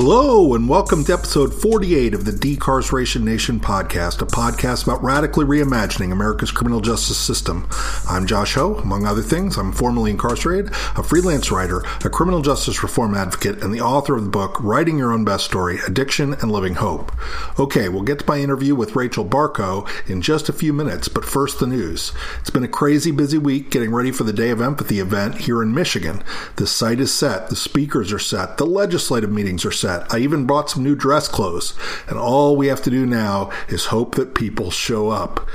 Hello, and welcome to episode 48 of the Decarceration Nation podcast, a podcast about radically reimagining America's criminal justice system. I'm Josh Hoe. Among other things, I'm formerly incarcerated, a freelance writer, a criminal justice reform advocate, and the author of the book Writing Your Own Best Story Addiction and Living Hope. Okay, we'll get to my interview with Rachel Barkow in just a few minutes, but first the news. It's been a crazy busy week getting ready for the Day of Empathy event here in Michigan. The site is set, the speakers are set, the legislative meetings are set. I even bought some new dress clothes. And all we have to do now is hope that people show up.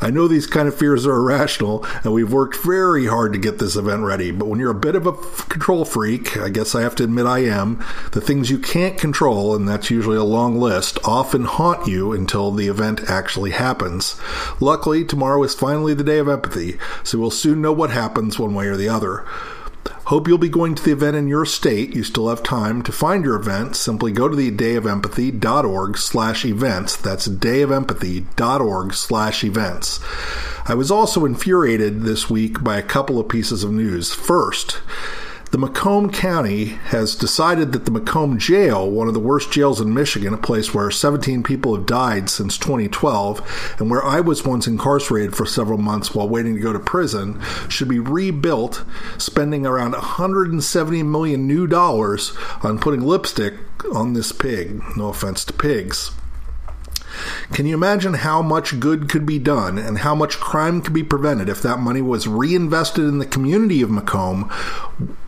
I know these kind of fears are irrational, and we've worked very hard to get this event ready. But when you're a bit of a control freak, I guess I have to admit I am, the things you can't control, and that's usually a long list, often haunt you until the event actually happens. Luckily, tomorrow is finally the day of empathy, so we'll soon know what happens one way or the other. Hope you'll be going to the event in your state. You still have time to find your event. Simply go to the dayofempathy.org slash events. That's dayofempathy.org slash events. I was also infuriated this week by a couple of pieces of news. First, the Macomb County has decided that the Macomb Jail, one of the worst jails in Michigan, a place where 17 people have died since 2012, and where I was once incarcerated for several months while waiting to go to prison, should be rebuilt, spending around 170 million new dollars on putting lipstick on this pig. No offense to pigs. Can you imagine how much good could be done and how much crime could be prevented if that money was reinvested in the community of Macomb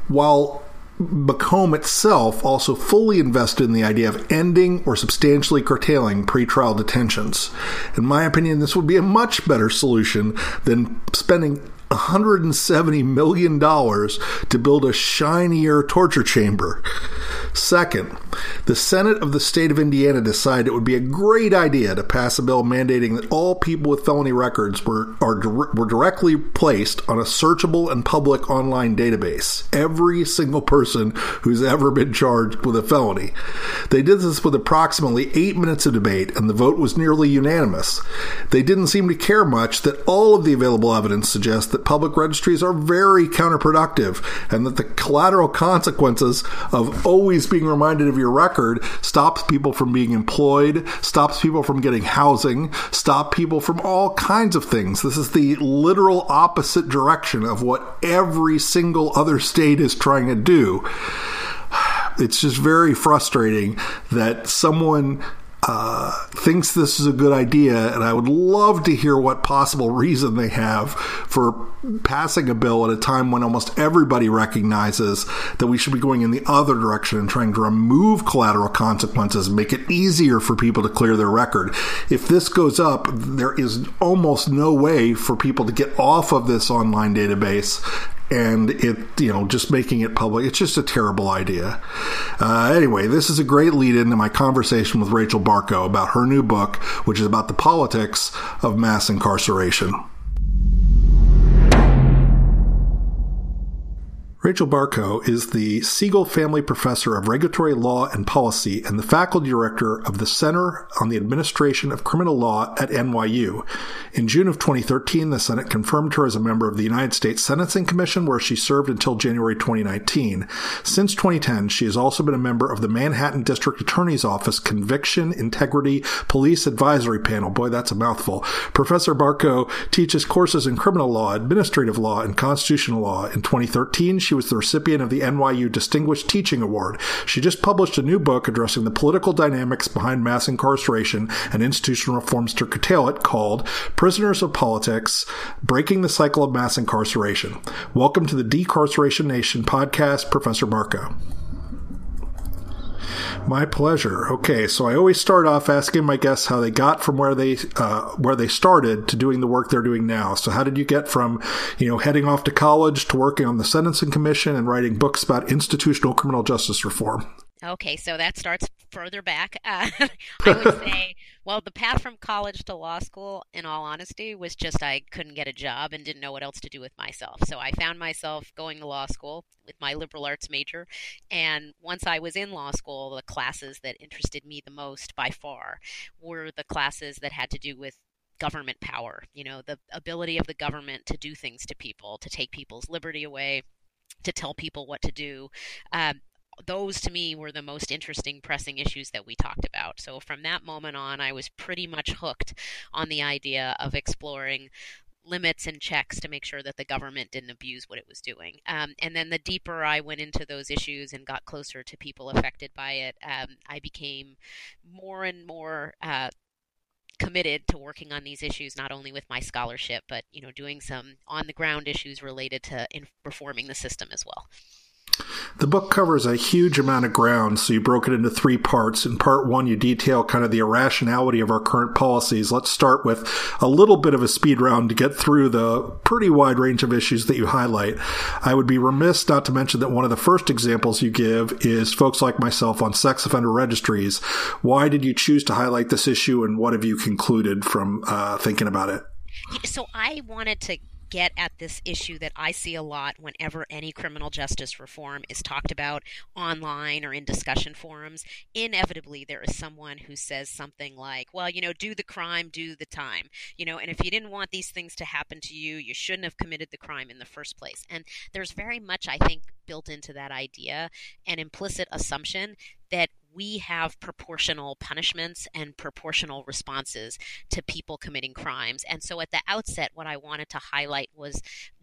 while Macomb itself also fully invested in the idea of ending or substantially curtailing pretrial detentions. In my opinion, this would be a much better solution than spending $170 million to build a shinier torture chamber. Second, the Senate of the state of Indiana decided it would be a great idea to pass a bill mandating that all people with felony records were, are, were directly placed on a searchable and public online database. Every single person who's ever been charged with a felony. They did this with approximately eight minutes of debate, and the vote was nearly unanimous. They didn't seem to care much that all of the available evidence suggests that public registries are very counterproductive and that the collateral consequences of always being reminded of your record stops people from being employed, stops people from getting housing, stop people from all kinds of things. This is the literal opposite direction of what every single other state is trying to do. It's just very frustrating that someone uh, thinks this is a good idea, and I would love to hear what possible reason they have for passing a bill at a time when almost everybody recognizes that we should be going in the other direction and trying to remove collateral consequences make it easier for people to clear their record. If this goes up, there is almost no way for people to get off of this online database and it you know just making it public it's just a terrible idea. Uh, anyway this is a great lead into my conversation with Rachel Barkow about her new book which is about the politics of mass incarceration Rachel Barkow is the Siegel Family Professor of Regulatory Law and Policy and the Faculty Director of the Center on the Administration of Criminal Law at NYU. In June of 2013, the Senate confirmed her as a member of the United States Sentencing Commission, where she served until January 2019. Since 2010, she has also been a member of the Manhattan District Attorney's Office Conviction Integrity Police Advisory Panel. Boy, that's a mouthful. Professor Barkow teaches courses in criminal law, administrative law, and constitutional law. In 2013, she was the recipient of the NYU Distinguished Teaching Award. She just published a new book addressing the political dynamics behind mass incarceration and institutional reforms to curtail it called Prisoners of Politics Breaking the Cycle of Mass Incarceration. Welcome to the Decarceration Nation podcast, Professor Barkow. My pleasure. Okay, so I always start off asking my guests how they got from where they uh, where they started to doing the work they're doing now. So, how did you get from you know heading off to college to working on the Sentencing Commission and writing books about institutional criminal justice reform? Okay, so that starts further back. Uh, I would say, well, the path from college to law school, in all honesty, was just I couldn't get a job and didn't know what else to do with myself. So I found myself going to law school with my liberal arts major. And once I was in law school, the classes that interested me the most by far were the classes that had to do with government power, you know, the ability of the government to do things to people, to take people's liberty away, to tell people what to do. Um, those to me were the most interesting pressing issues that we talked about. So from that moment on, I was pretty much hooked on the idea of exploring limits and checks to make sure that the government didn't abuse what it was doing. Um, and then the deeper I went into those issues and got closer to people affected by it, um, I became more and more uh, committed to working on these issues not only with my scholarship but you know doing some on the ground issues related to reforming the system as well the book covers a huge amount of ground, so you broke it into three parts. In part one, you detail kind of the irrationality of our current policies. Let's start with a little bit of a speed round to get through the pretty wide range of issues that you highlight. I would be remiss not to mention that one of the first examples you give is folks like myself on sex offender registries. Why did you choose to highlight this issue, and what have you concluded from uh, thinking about it? So I wanted to get at this issue that I see a lot whenever any criminal justice reform is talked about online or in discussion forums. Inevitably, there is someone who says something like, well, you know, do the crime, do the time. You know, and if you didn't want these things to happen to you, you shouldn't have committed the crime in the first place. And there's very much, I think, built into that idea an implicit assumption that we have proportional punishments and proportional responses to people committing crimes. And so at the outset, what I wanted to highlight was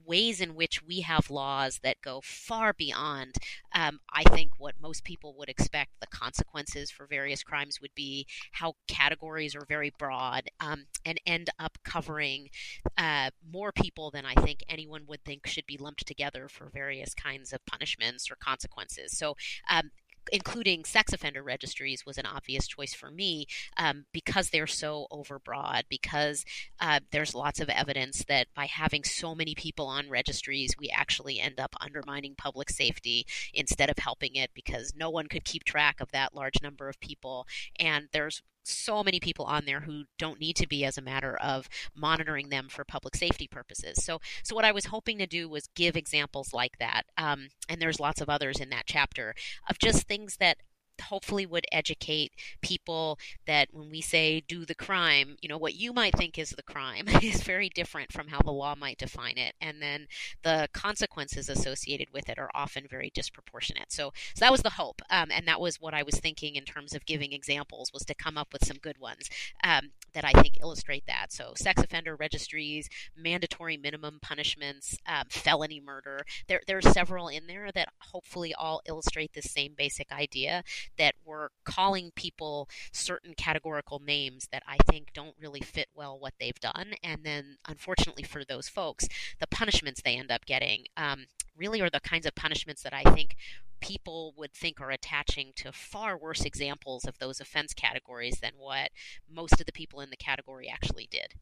ways in which we have laws that go far beyond, um, I think, what most people would expect the consequences for various crimes would be, how categories are very broad, um, and end up covering uh, more people than I think anyone would think should be lumped together for various kinds of punishments or consequences. So, um, including sex offender registries was an obvious choice for me um, because they're so overbroad, because uh, there's lots of evidence that by having so many people on registries, we actually end up undermining public safety instead of helping it because no one could keep track of that large number of people. And there's so many people on there who don't need to be as a matter of monitoring them for public safety purposes. So, so what I was hoping to do was give examples like that, um, and there's lots of others in that chapter of just things that hopefully would educate people that when we say do the crime, you know, what you might think is the crime is very different from how the law might define it. And then the consequences associated with it are often very disproportionate. So, so that was the hope. Um, and that was what I was thinking in terms of giving examples was to come up with some good ones um, that I think illustrate that. So sex offender registries, mandatory minimum punishments, um, felony murder. There, there are several in there that hopefully all illustrate the same basic idea that we're calling people certain categorical names that I think don't really fit well what they've done. And then, unfortunately for those folks, the punishments they end up getting um, really are the kinds of punishments that I think people would think are attaching to far worse examples of those offense categories than what most of the people in the category actually did.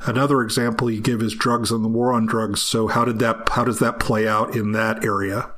Another example you give is drugs and the war on drugs. So how did that how does that play out in that area?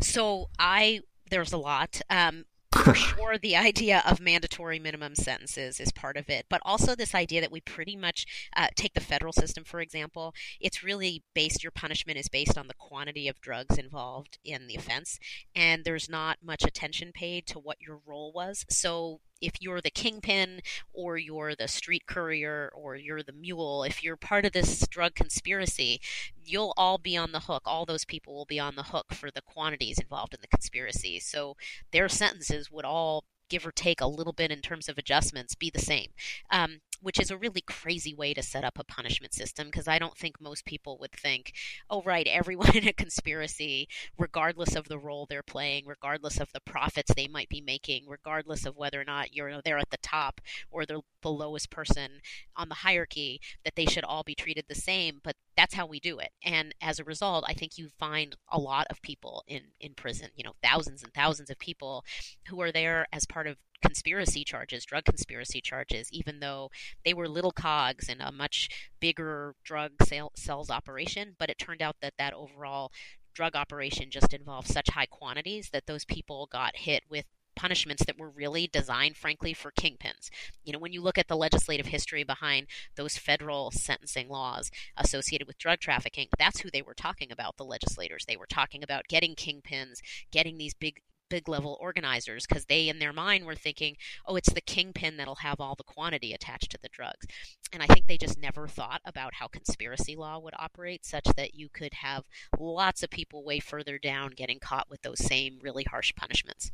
So I there's a lot. Um, for sure, the idea of mandatory minimum sentences is part of it, but also this idea that we pretty much uh, take the federal system, for example. It's really based, your punishment is based on the quantity of drugs involved in the offense, and there's not much attention paid to what your role was. So if you're the kingpin or you're the street courier or you're the mule, if you're part of this drug conspiracy, you'll all be on the hook. All those people will be on the hook for the quantities involved in the conspiracy. So their sentences would all give or take a little bit in terms of adjustments, be the same. Um, which is a really crazy way to set up a punishment system because I don't think most people would think, oh, right, everyone in a conspiracy, regardless of the role they're playing, regardless of the profits they might be making, regardless of whether or not you're they're at the top or they're the lowest person on the hierarchy, that they should all be treated the same. But that's how we do it. And as a result, I think you find a lot of people in, in prison, you know, thousands and thousands of people who are there as part of conspiracy charges, drug conspiracy charges, even though they were little cogs in a much bigger drug sale, sales operation. But it turned out that that overall drug operation just involved such high quantities that those people got hit with punishments that were really designed, frankly, for kingpins. You know, when you look at the legislative history behind those federal sentencing laws associated with drug trafficking, that's who they were talking about, the legislators. They were talking about getting kingpins, getting these big big level organizers because they, in their mind, were thinking, oh, it's the kingpin that'll have all the quantity attached to the drugs. And I think they just never thought about how conspiracy law would operate, such that you could have lots of people way further down getting caught with those same really harsh punishments.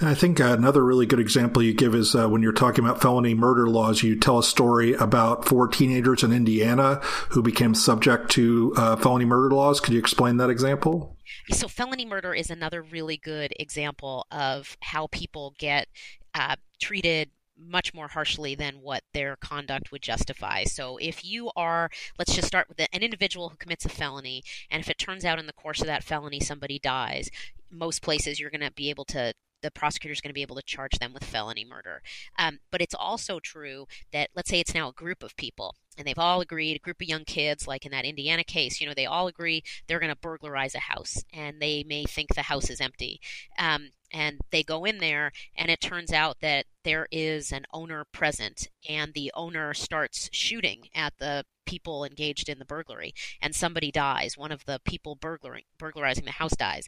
I think uh, another really good example you give is uh, when you're talking about felony murder laws, you tell a story about four teenagers in Indiana who became subject to uh, felony murder laws. Could you explain that example? So, felony murder is another really good example of how people get uh, treated much more harshly than what their conduct would justify. So if you are, let's just start with an individual who commits a felony, and if it turns out in the course of that felony somebody dies, most places you're going to be able to the prosecutor is going to be able to charge them with felony murder. Um, but it's also true that, let's say it's now a group of people, and they've all agreed, a group of young kids, like in that Indiana case, you know, they all agree they're going to burglarize a house, and they may think the house is empty. Um, and they go in there, and it turns out that there is an owner present, and the owner starts shooting at the people engaged in the burglary, and somebody dies. One of the people burglaring, burglarizing the house dies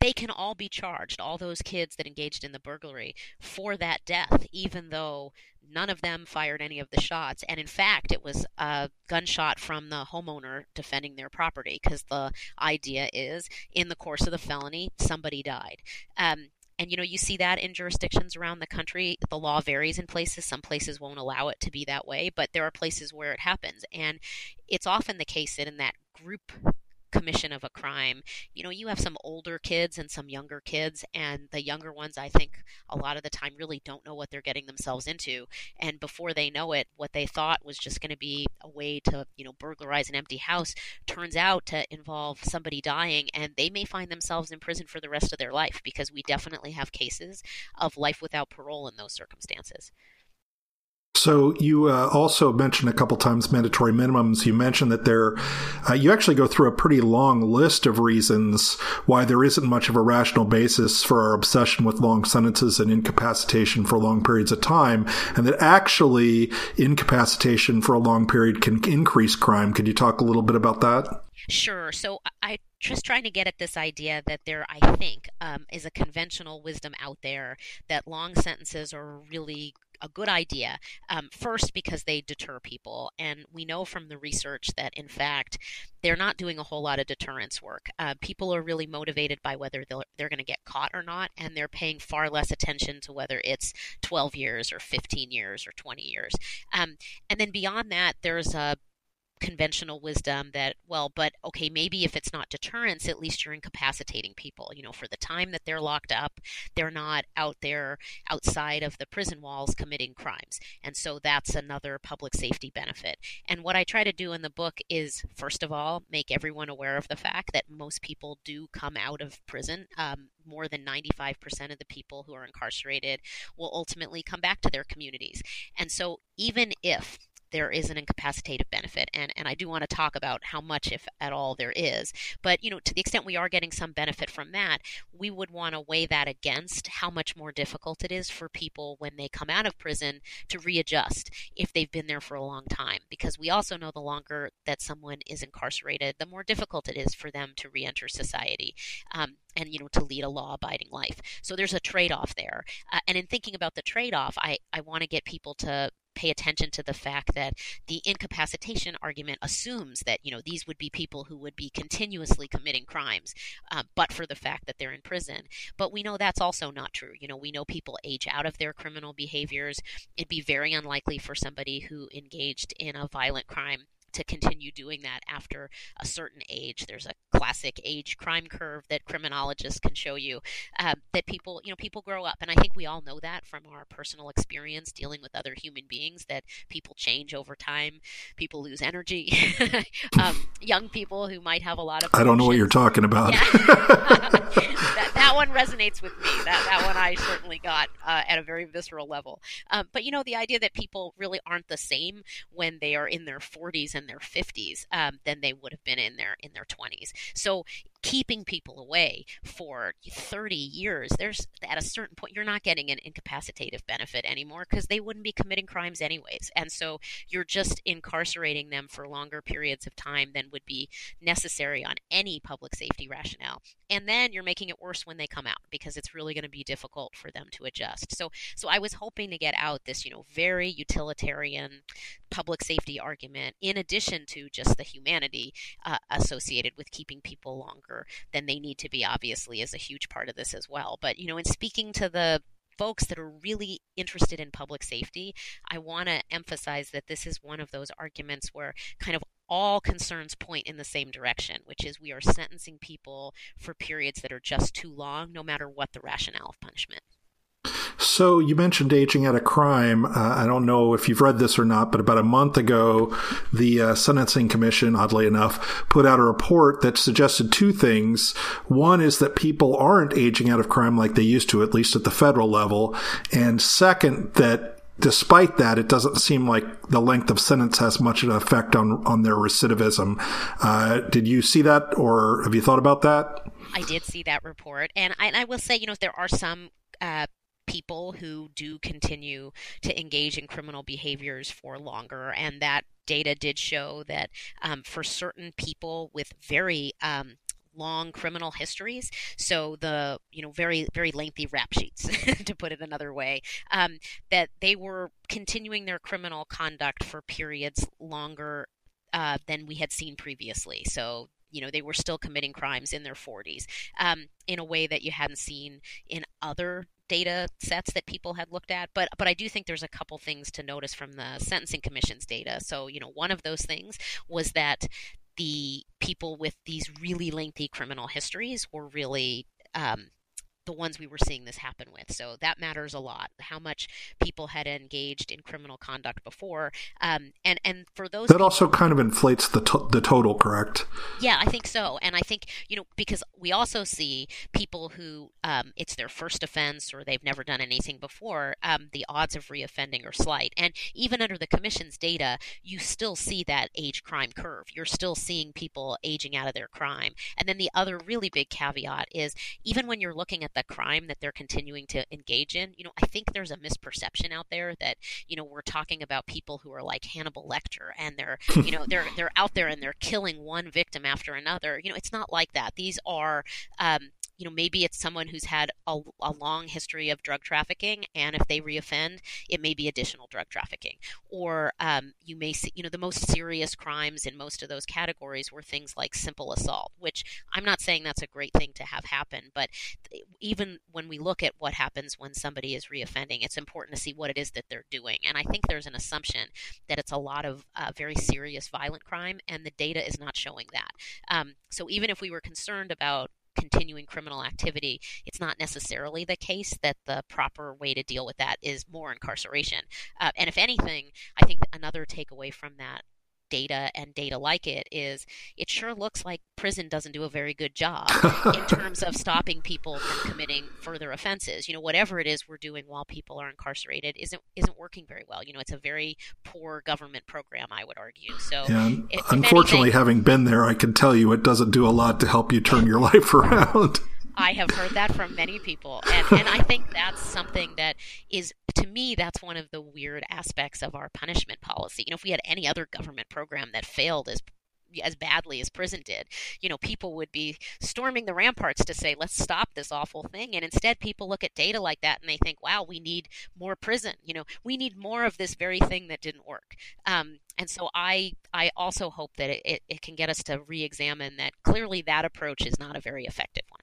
they can all be charged, all those kids that engaged in the burglary, for that death, even though none of them fired any of the shots. And in fact, it was a gunshot from the homeowner defending their property, because the idea is in the course of the felony, somebody died. Um, and you know, you see that in jurisdictions around the country. The law varies in places. Some places won't allow it to be that way, but there are places where it happens. And it's often the case that in that group commission of a crime, you know, you have some older kids and some younger kids, and the younger ones, I think, a lot of the time really don't know what they're getting themselves into. And before they know it, what they thought was just going to be a way to, you know, burglarize an empty house turns out to involve somebody dying, and they may find themselves in prison for the rest of their life because we definitely have cases of life without parole in those circumstances. So you uh, also mentioned a couple times mandatory minimums. You mentioned that there, uh, you actually go through a pretty long list of reasons why there isn't much of a rational basis for our obsession with long sentences and incapacitation for long periods of time, and that actually incapacitation for a long period can increase crime. Could you talk a little bit about that? Sure. So I just trying to get at this idea that there, I think, um, is a conventional wisdom out there that long sentences are really a good idea. Um, first, because they deter people. And we know from the research that, in fact, they're not doing a whole lot of deterrence work. Uh, people are really motivated by whether they're, going to get caught or not, and they're paying far less attention to whether it's 12 years or 15 years or 20 years. Um, and then beyond that, there's a conventional wisdom that, well, but okay, maybe if it's not deterrence, at least you're incapacitating people. You know, for the time that they're locked up, they're not out there outside of the prison walls committing crimes. And so that's another public safety benefit. And what I try to do in the book is, first of all, make everyone aware of the fact that most people do come out of prison. Um, more than 95% of the people who are incarcerated will ultimately come back to their communities. And so even if there is an incapacitative benefit. And, and I do want to talk about how much, if at all, there is. But, you know, to the extent we are getting some benefit from that, we would want to weigh that against how much more difficult it is for people when they come out of prison to readjust if they've been there for a long time. Because we also know the longer that someone is incarcerated, the more difficult it is for them to reenter society. Um, and you know to lead a law-abiding life so there's a trade-off there uh, and in thinking about the trade-off i, I want to get people to pay attention to the fact that the incapacitation argument assumes that you know these would be people who would be continuously committing crimes, uh, but for the fact that they're in prison. But we know that's also not true. You know, we know people age out of their criminal behaviors. It'd be very unlikely for somebody who engaged in a violent crime to continue doing that after a certain age. There's a classic age crime curve that criminologists can show you uh, that people, you know, people grow up, and I think we all know that from our personal experience dealing with other human beings that people change over time. People lose energy. um, young people who might have a lot of. I don't know what you're talking about. Yeah. that, that, one resonates with me. That that one I certainly got uh, at a very visceral level. Um, but you know, the idea that people really aren't the same when they are in their 40s in their 50s um, than they would have been in their in their 20s. So keeping people away for 30 years, there's at a certain point you're not getting an incapacitative benefit anymore because they wouldn't be committing crimes anyways. And so you're just incarcerating them for longer periods of time than would be necessary on any public safety rationale. And then you're making it worse when they come out because it's really going to be difficult for them to adjust. So so I was hoping to get out this, you know, very utilitarian public safety argument in addition to just the humanity uh, associated with keeping people longer than they need to be obviously is a huge part of this as well. But you know, in speaking to the folks that are really interested in public safety, I want to emphasize that this is one of those arguments where kind of all concerns point in the same direction, which is we are sentencing people for periods that are just too long, no matter what the rationale of punishment. So you mentioned aging out of crime. Uh, I don't know if you've read this or not, but about a month ago, the uh, Sentencing Commission, oddly enough, put out a report that suggested two things. One is that people aren't aging out of crime like they used to, at least at the federal level. And second, that despite that, it doesn't seem like the length of sentence has much of an effect on, on their recidivism. Uh, did you see that or have you thought about that? I did see that report. And I, and I will say, you know, there are some uh, people who do continue to engage in criminal behaviors for longer, and that data did show that um, for certain people with very um, long criminal histories so the you know very very lengthy rap sheets to put it another way um, that they were continuing their criminal conduct for periods longer uh, than we had seen previously. So you know they were still committing crimes in their 40s um, in a way that you hadn't seen in other data sets that people had looked at but but I do think there's a couple things to notice from the sentencing commission's data. So you know one of those things was that the people with these really lengthy criminal histories were really um, the ones we were seeing this happen with. So that matters a lot. How much people had engaged in criminal conduct before, um, and and for those that people, also kind of inflates the to- the total, correct? Yeah, I think so. And I think you know because we also see people who um, it's their first offense or they've never done anything before. Um, the odds of reoffending are slight, and even under the commission's data, you still see that age crime curve. You're still seeing people aging out of their crime. And then the other really big caveat is even when you're looking at at the crime that they're continuing to engage in, you know, I think there's a misperception out there that, you know, we're talking about people who are like Hannibal Lecter and they're, you know, they're they're out there and they're killing one victim after another. You know, it's not like that. These are um, you know, maybe it's someone who's had a, a, long history of drug trafficking, and if they reoffend, it may be additional drug trafficking. Or um, you may see, you know, the most serious crimes in most of those categories were things like simple assault, which I'm not saying that's a great thing to have happen, but even when we look at what happens when somebody is reoffending, it's important to see what it is that they're doing. And I think there's an assumption that it's a lot of uh, very serious violent crime, and the data is not showing that. Um, so even if we were concerned about continuing criminal activity, it's not necessarily the case that the proper way to deal with that is more incarceration. Uh, and if anything, I think another takeaway from that data and data like it is it sure looks like prison doesn't do a very good job in terms of stopping people from committing further offenses. You know, whatever it is we're doing while people are incarcerated isn't isn't working very well. You know, it's a very poor government program, I would argue. So, yeah, unfortunately, anything, having been there, I can tell you it doesn't do a lot to help you turn your life around. I have heard that from many people. And, and I think that's something that is, to me, that's one of the weird aspects of our punishment policy. You know, if we had any other government program that failed as as badly as prison did. You know, people would be storming the ramparts to say, let's stop this awful thing. And instead, people look at data like that and they think, wow, we need more prison. You know, we need more of this very thing that didn't work. Um, and so I, I also hope that it, it, it can get us to re examine that clearly that approach is not a very effective one.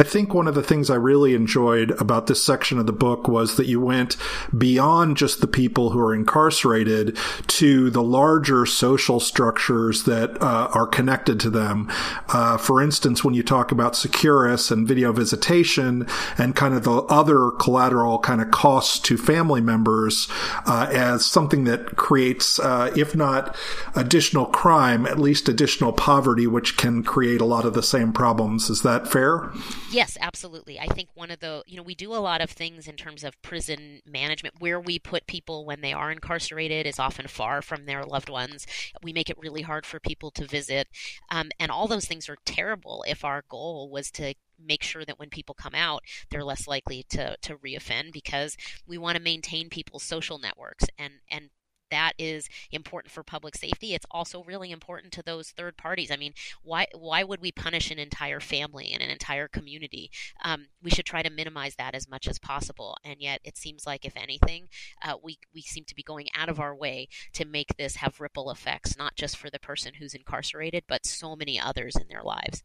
I think one of the things I really enjoyed about this section of the book was that you went beyond just the people who are incarcerated to the larger social structures that uh, are connected to them. Uh, for instance, when you talk about Securus and video visitation and kind of the other collateral kind of costs to family members uh, as something that creates, uh, if not additional crime, at least additional poverty, which can create a lot of the same problems. Is that fair? Yes, absolutely. I think one of the, you know, we do a lot of things in terms of prison management where we put people when they are incarcerated is often far from their loved ones. We make it really hard for people to visit. Um, and all those things are terrible if our goal was to make sure that when people come out, they're less likely to, to reoffend because we want to maintain people's social networks and, and that is important for public safety. It's also really important to those third parties. I mean, why why would we punish an entire family and an entire community? Um, we should try to minimize that as much as possible. And yet, it seems like if anything, uh, we we seem to be going out of our way to make this have ripple effects, not just for the person who's incarcerated, but so many others in their lives.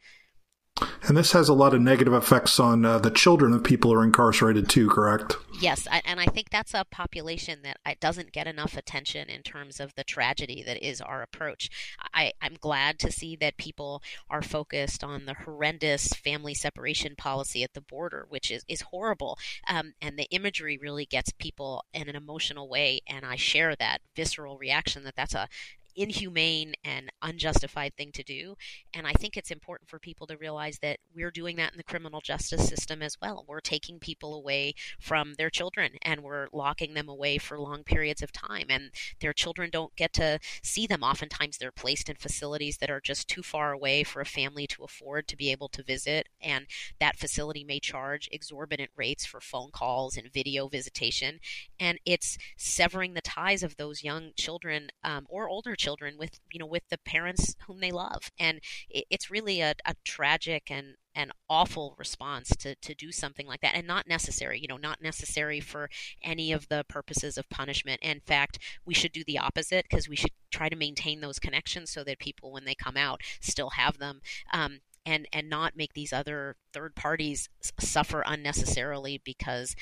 And this has a lot of negative effects on uh, the children of people who are incarcerated too, correct? Yes, and I think that's a population that uh, doesn't get enough attention in terms of the tragedy that is our approach. I, I'm glad to see that people are focused on the horrendous family separation policy at the border, which is, is horrible. Um, and the imagery really gets people in an emotional way, and I share that visceral reaction that that's a inhumane and unjustified thing to do. And I think it's important for people to realize that we're doing that in the criminal justice system as well. We're taking people away from their children and we're locking them away for long periods of time. And their children don't get to see them. Oftentimes, they're placed in facilities that are just too far away for a family to afford to be able to visit. And that facility may charge exorbitant rates for phone calls and video visitation. And it's severing the ties of those young children um, or older children with you know with the parents whom they love. And it, it's really a, a tragic and an awful response to, to do something like that. And not necessary you know not necessary for any of the purposes of punishment. In fact we should do the opposite because we should try to maintain those connections so that people when they come out still have them um, and and not make these other third parties suffer unnecessarily because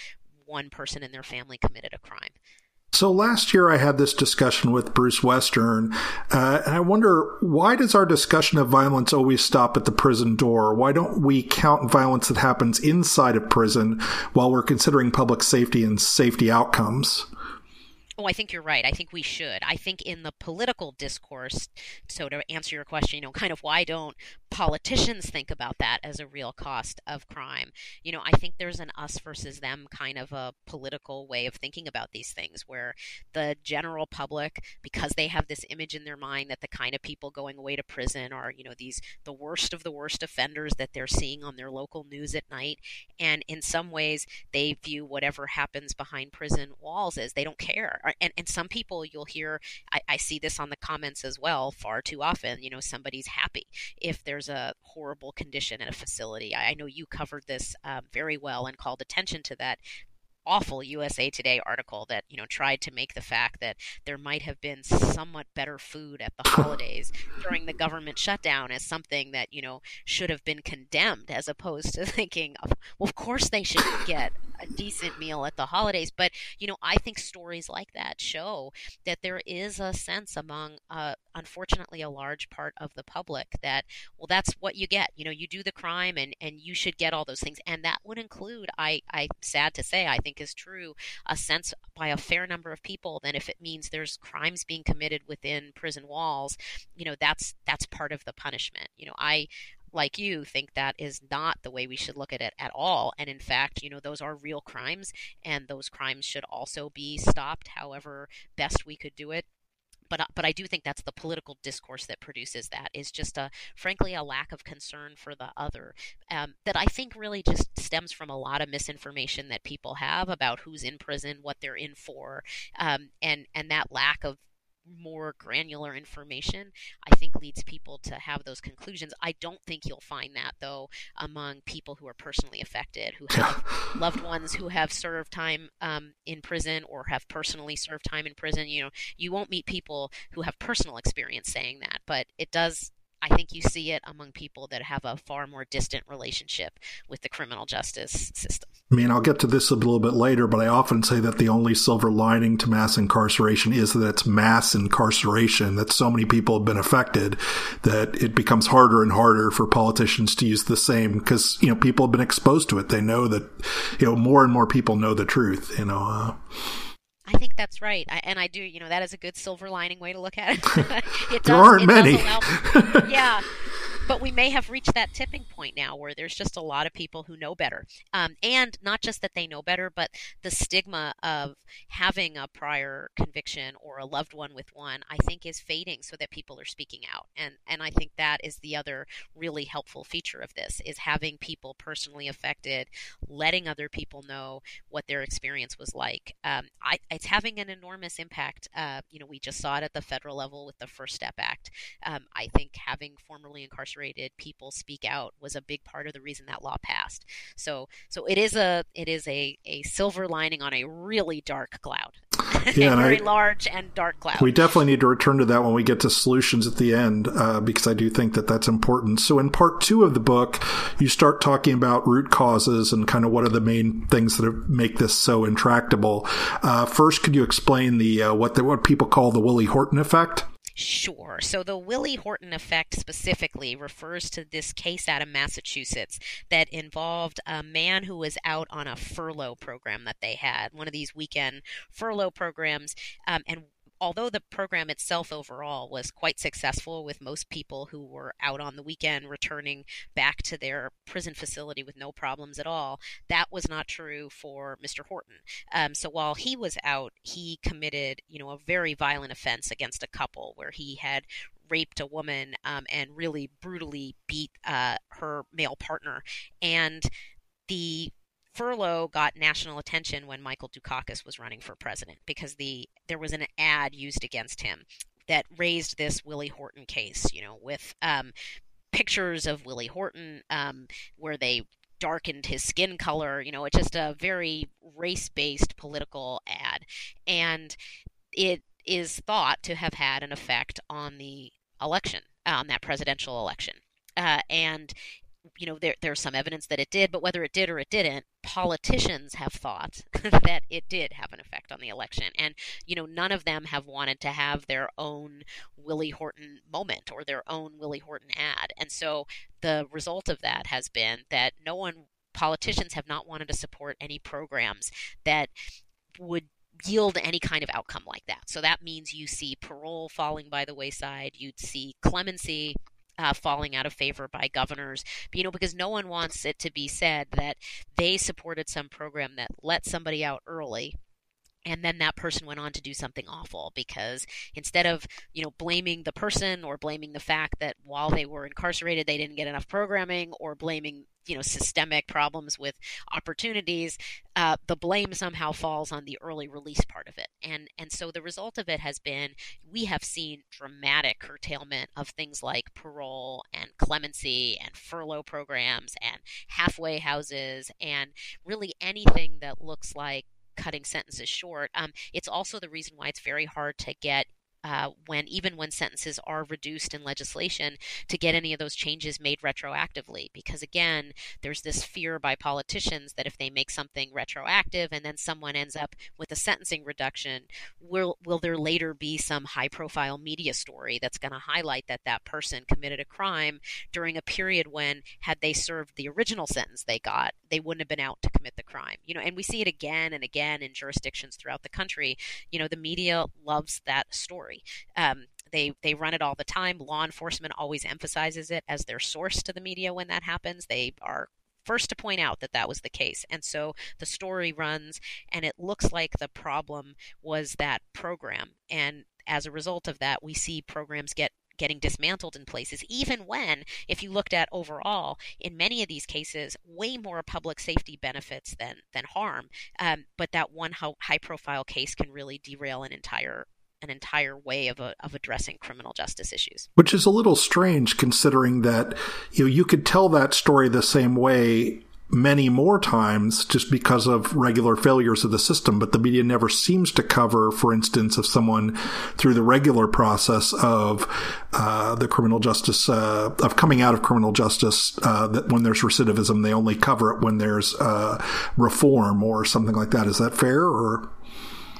one person in their family committed a crime so last year I had this discussion with Bruce Western, uh, and I wonder why does our discussion of violence always stop at the prison door? Why don't we count violence that happens inside of prison while we're considering public safety and safety outcomes? Oh, I think you're right. I think we should. I think in the political discourse, so to answer your question, you know, kind of why don't politicians think about that as a real cost of crime? You know, I think there's an us versus them kind of a political way of thinking about these things where the general public, because they have this image in their mind that the kind of people going away to prison are, you know, these the worst of the worst offenders that they're seeing on their local news at night. And in some ways, they view whatever happens behind prison walls as they don't care and, and some people you'll hear I, I see this on the comments as well far too often you know somebody's happy if there's a horrible condition at a facility. I, I know you covered this um, very well and called attention to that awful USA Today article that you know tried to make the fact that there might have been somewhat better food at the holidays during the government shutdown as something that you know should have been condemned as opposed to thinking of well of course they should get a decent meal at the holidays but you know I think stories like that show that there is a sense among uh, unfortunately a large part of the public that well that's what you get. You know you do the crime and and you should get all those things. And that would include I I sad to say I think is true, a sense by a fair number of people, then if it means there's crimes being committed within prison walls, you know, that's that's part of the punishment. You know, I like you think that is not the way we should look at it at all. And in fact you know those are real crimes and those crimes should also be stopped however best we could do it. But uh, but I do think that's the political discourse that produces that is just a frankly a lack of concern for the other um, that I think really just stems from a lot of misinformation that people have about who's in prison, what they're in for, um, and and that lack of more granular information, I think leads people to have those conclusions. I don't think you'll find that though among people who are personally affected, who have loved ones who have served time um, in prison or have personally served time in prison. You know, you won't meet people who have personal experience saying that, but it does I think you see it among people that have a far more distant relationship with the criminal justice system. I mean, I'll get to this a little bit later, but I often say that the only silver lining to mass incarceration is that it's mass incarceration, that so many people have been affected that it becomes harder and harder for politicians to use the same because, you know, people have been exposed to it. They know that, you know, more and more people know the truth, you know. Uh, I think that's right, I, and I do. You know, that is a good silver lining way to look at it. it there does, aren't it many. yeah, but we may have reached that tipping point now where there's just a lot of people who know better. Um, and not just that they know better, but the stigma of having a prior conviction or a loved one with one, I think is fading so that people are speaking out. And, and I think that is the other really helpful feature of this is having people personally affected, letting other people know what their experience was like. Um, I, it's having an enormous impact. Uh, you know, we just saw it at the federal level with the First Step Act. Um, I think having formerly incarcerated people speak out was a big part of the reason that law passed. So, so it is a it is a, a silver lining on a really dark cloud. Yeah, very I, large and dark cloud. We definitely need to return to that when we get to solutions at the end, uh, because I do think that that's important. So, in part two of the book, you start talking about root causes and kind of what are the main things that make this so intractable. Uh, first, could you explain the uh, what the, what people call the Willie Horton effect? Sure. So the Willie Horton effect specifically refers to this case out of Massachusetts that involved a man who was out on a furlough program that they had, one of these weekend furlough programs, um, and although the program itself overall was quite successful with most people who were out on the weekend returning back to their prison facility with no problems at all, that was not true for Mr. Horton. Um, so while he was out, he committed, you know, a very violent offense against a couple where he had raped a woman um, and really brutally beat uh, her male partner. And the furlough got national attention when Michael Dukakis was running for president because the there was an ad used against him that raised this Willie Horton case, you know, with um, pictures of Willie Horton um, where they darkened his skin color. You know, it's just a very race based political ad. And it is thought to have had an effect on the election, on that presidential election. Uh, and you know, there, there's some evidence that it did, but whether it did or it didn't, politicians have thought that it did have an effect on the election. And, you know, none of them have wanted to have their own Willie Horton moment or their own Willie Horton ad. And so the result of that has been that no one, politicians have not wanted to support any programs that would yield any kind of outcome like that. So that means you see parole falling by the wayside, you'd see clemency uh, falling out of favor by governors, you know, because no one wants it to be said that they supported some program that let somebody out early and then that person went on to do something awful because instead of you know blaming the person or blaming the fact that while they were incarcerated they didn't get enough programming or blaming you know systemic problems with opportunities uh, the blame somehow falls on the early release part of it. And and so the result of it has been we have seen dramatic curtailment of things like parole and clemency and furlough programs and halfway houses and really anything that looks like cutting sentences short. Um, it's also the reason why it's very hard to get uh, when even when sentences are reduced in legislation to get any of those changes made retroactively. Because again there's this fear by politicians that if they make something retroactive and then someone ends up with a sentencing reduction will will there later be some high profile media story that's going to highlight that that person committed a crime during a period when had they served the original sentence they got they wouldn't have been out to commit the crime? You know and we see it again and again in jurisdictions throughout the country. You know the media loves that story story. Um, they they run it all the time. Law enforcement always emphasizes it as their source to the media when that happens. They are first to point out that that was the case. And so the story runs, and it looks like the problem was that program. And as a result of that, we see programs get getting dismantled in places, even when, if you looked at overall, in many of these cases, way more public safety benefits than than harm. Um, but that one high profile case can really derail an entire an entire way of, a, of addressing criminal justice issues. Which is a little strange considering that you know, you could tell that story the same way many more times just because of regular failures of the system, but the media never seems to cover, for instance, if someone through the regular process of uh, the criminal justice uh, of coming out of criminal justice, uh, that when there's recidivism, they only cover it when there's uh, reform or something like that. Is that fair or?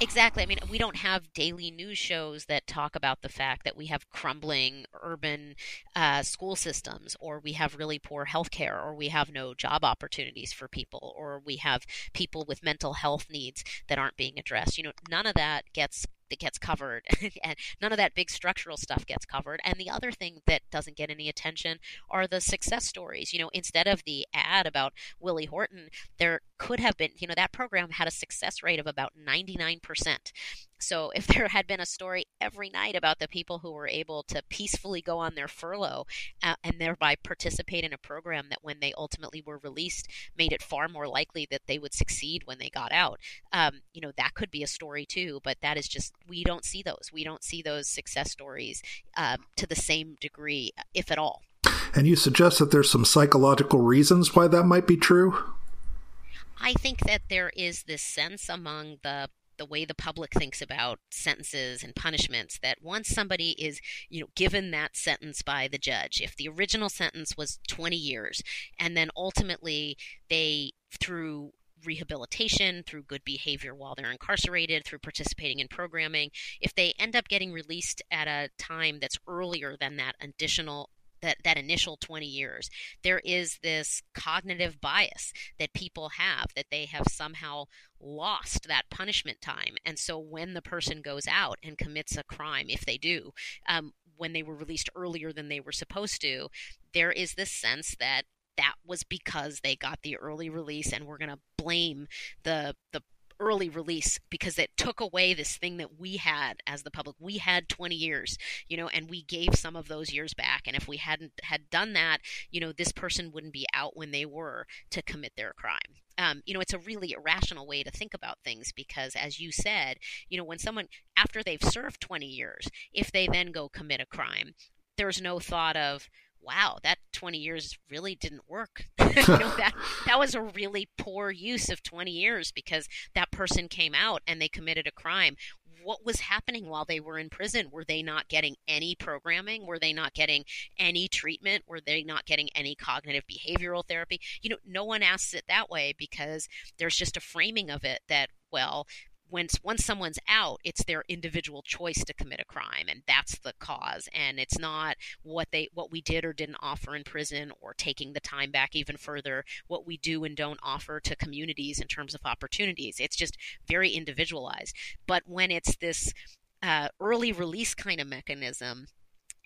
Exactly. I mean, we don't have daily news shows that talk about the fact that we have crumbling urban uh, school systems, or we have really poor health care, or we have no job opportunities for people, or we have people with mental health needs that aren't being addressed. You know, none of that gets that gets covered, and none of that big structural stuff gets covered. And the other thing that doesn't get any attention are the success stories. You know, instead of the ad about Willie Horton, there could have been, you know, that program had a success rate of about 99%. So if there had been a story every night about the people who were able to peacefully go on their furlough uh, and thereby participate in a program that when they ultimately were released made it far more likely that they would succeed when they got out, um, you know, that could be a story too. But that is just, we don't see those. We don't see those success stories um, to the same degree, if at all. And you suggest that there's some psychological reasons why that might be true? I think that there is this sense among the the way the public thinks about sentences and punishments that once somebody is you know given that sentence by the judge if the original sentence was 20 years and then ultimately they through rehabilitation, through good behavior while they're incarcerated, through participating in programming, if they end up getting released at a time that's earlier than that additional that, that initial 20 years, there is this cognitive bias that people have that they have somehow lost that punishment time. And so when the person goes out and commits a crime, if they do, um, when they were released earlier than they were supposed to, there is this sense that that was because they got the early release and we're going to blame the the early release because it took away this thing that we had as the public. We had 20 years, you know, and we gave some of those years back. And if we hadn't had done that, you know, this person wouldn't be out when they were to commit their crime. Um, you know, it's a really irrational way to think about things because, as you said, you know, when someone, after they've served 20 years, if they then go commit a crime, there's no thought of, wow, that 20 years really didn't work. you know, that, that was a really poor use of 20 years because that person came out and they committed a crime. What was happening while they were in prison? Were they not getting any programming? Were they not getting any treatment? Were they not getting any cognitive behavioral therapy? You know, no one asks it that way because there's just a framing of it that, well, once once someone's out, it's their individual choice to commit a crime, and that's the cause. And it's not what they what we did or didn't offer in prison, or taking the time back even further. What we do and don't offer to communities in terms of opportunities. It's just very individualized. But when it's this uh, early release kind of mechanism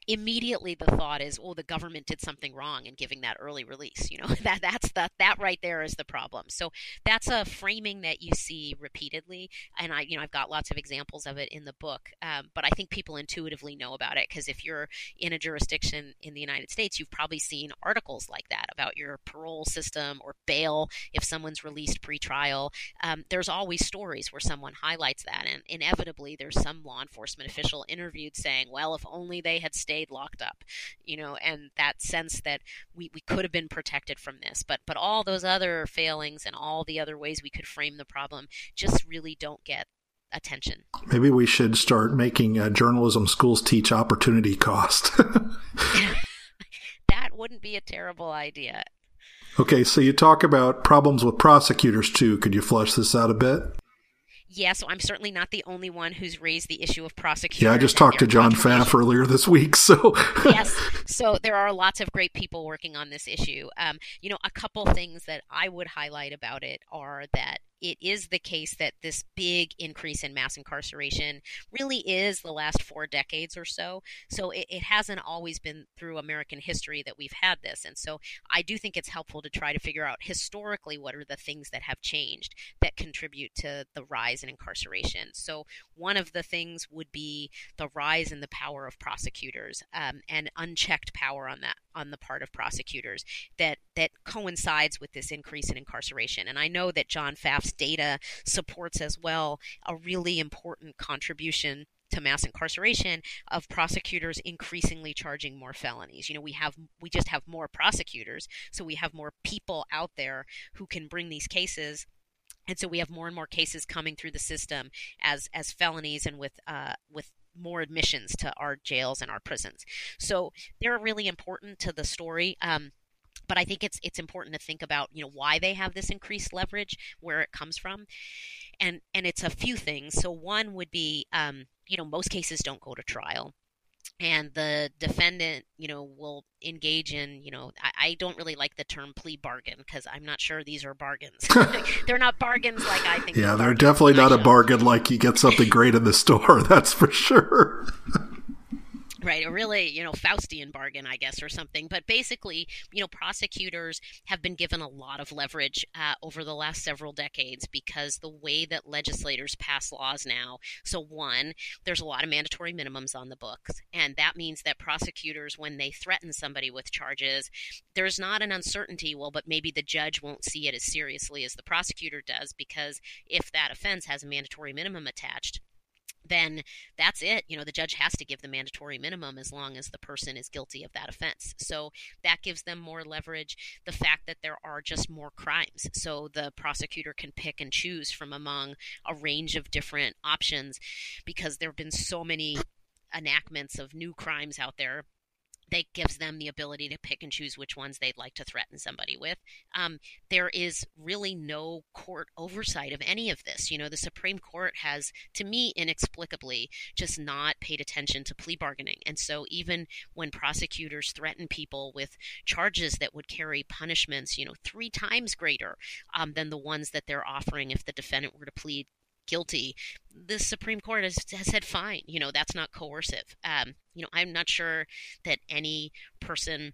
immediately the thought is, oh, the government did something wrong in giving that early release. You know, that that's the that right there is the problem. So that's a framing that you see repeatedly, and I, you know, I've got lots of examples of it in the book. Um, but I think people intuitively know about it because if you're in a jurisdiction in the United States, you've probably seen articles like that about your parole system or bail if someone's released pretrial. Um, there's always stories where someone highlights that, and inevitably there's some law enforcement official interviewed saying, "Well, if only they had stayed." Stayed locked up, you know, and that sense that we, we could have been protected from this. But but all those other failings and all the other ways we could frame the problem just really don't get attention. Maybe we should start making uh, journalism schools teach opportunity cost. that wouldn't be a terrible idea. Okay, so you talk about problems with prosecutors too. Could you flesh this out a bit? Yeah, so I'm certainly not the only one who's raised the issue of prosecution. Yeah, I just talked to John Pfaff earlier this week. So yes, so there are lots of great people working on this issue. Um, you know, a couple things that I would highlight about it are that it is the case that this big increase in mass incarceration really is the last four decades or so. So it, it, hasn't always been through American history that we've had this. And so I do think it's helpful to try to figure out historically what are the things that have changed that contribute to the rise in incarceration. So one of the things would be the rise in the power of prosecutors um, and unchecked power on that on the part of prosecutors that that coincides with this increase in incarceration. And I know that John Data supports as well a really important contribution to mass incarceration of prosecutors increasingly charging more felonies. You know, we have we just have more prosecutors, so we have more people out there who can bring these cases and so we have more and more cases coming through the system as as felonies and with uh, with more admissions to our jails and our prisons. So they're really important to the story. Um, but I think it's it's important to think about you know why they have this increased leverage, where it comes from, and and it's a few things. So one would be um, you know most cases don't go to trial. and the defendant, you know, will engage in, you know, I, I don't really like the term plea bargain because I'm not sure these are bargains. they're not bargains like I think. Yeah, they're definitely not a bargain like you get something great in the store. That's for sure right a really you know faustian bargain i guess or something. But basically you know prosecutors have been given a lot of leverage uh, over the last several decades because the way that legislators pass laws now. So one there's a lot of mandatory minimums on the books and that means that prosecutors when they threaten somebody with charges there's not an uncertainty well but maybe the judge won't see it as seriously as the prosecutor does because if that offense has a mandatory minimum attached then that's it. You know, the judge has to give the mandatory minimum as long as the person is guilty of that offense. So that gives them more leverage. The fact that there are just more crimes. So the prosecutor can pick and choose from among a range of different options because there have been so many enactments of new crimes out there that gives them the ability to pick and choose which ones they'd like to threaten somebody with. Um, there is really no court oversight of any of this. You know, the Supreme Court has, to me, inexplicably, just not paid attention to plea bargaining. And so, even when prosecutors threaten people with charges that would carry punishments, you know, three times greater um, than the ones that they're offering if the defendant were to plead guilty, the Supreme Court has, has said fine. You know, that's not coercive. Um, you know, I'm not sure that any person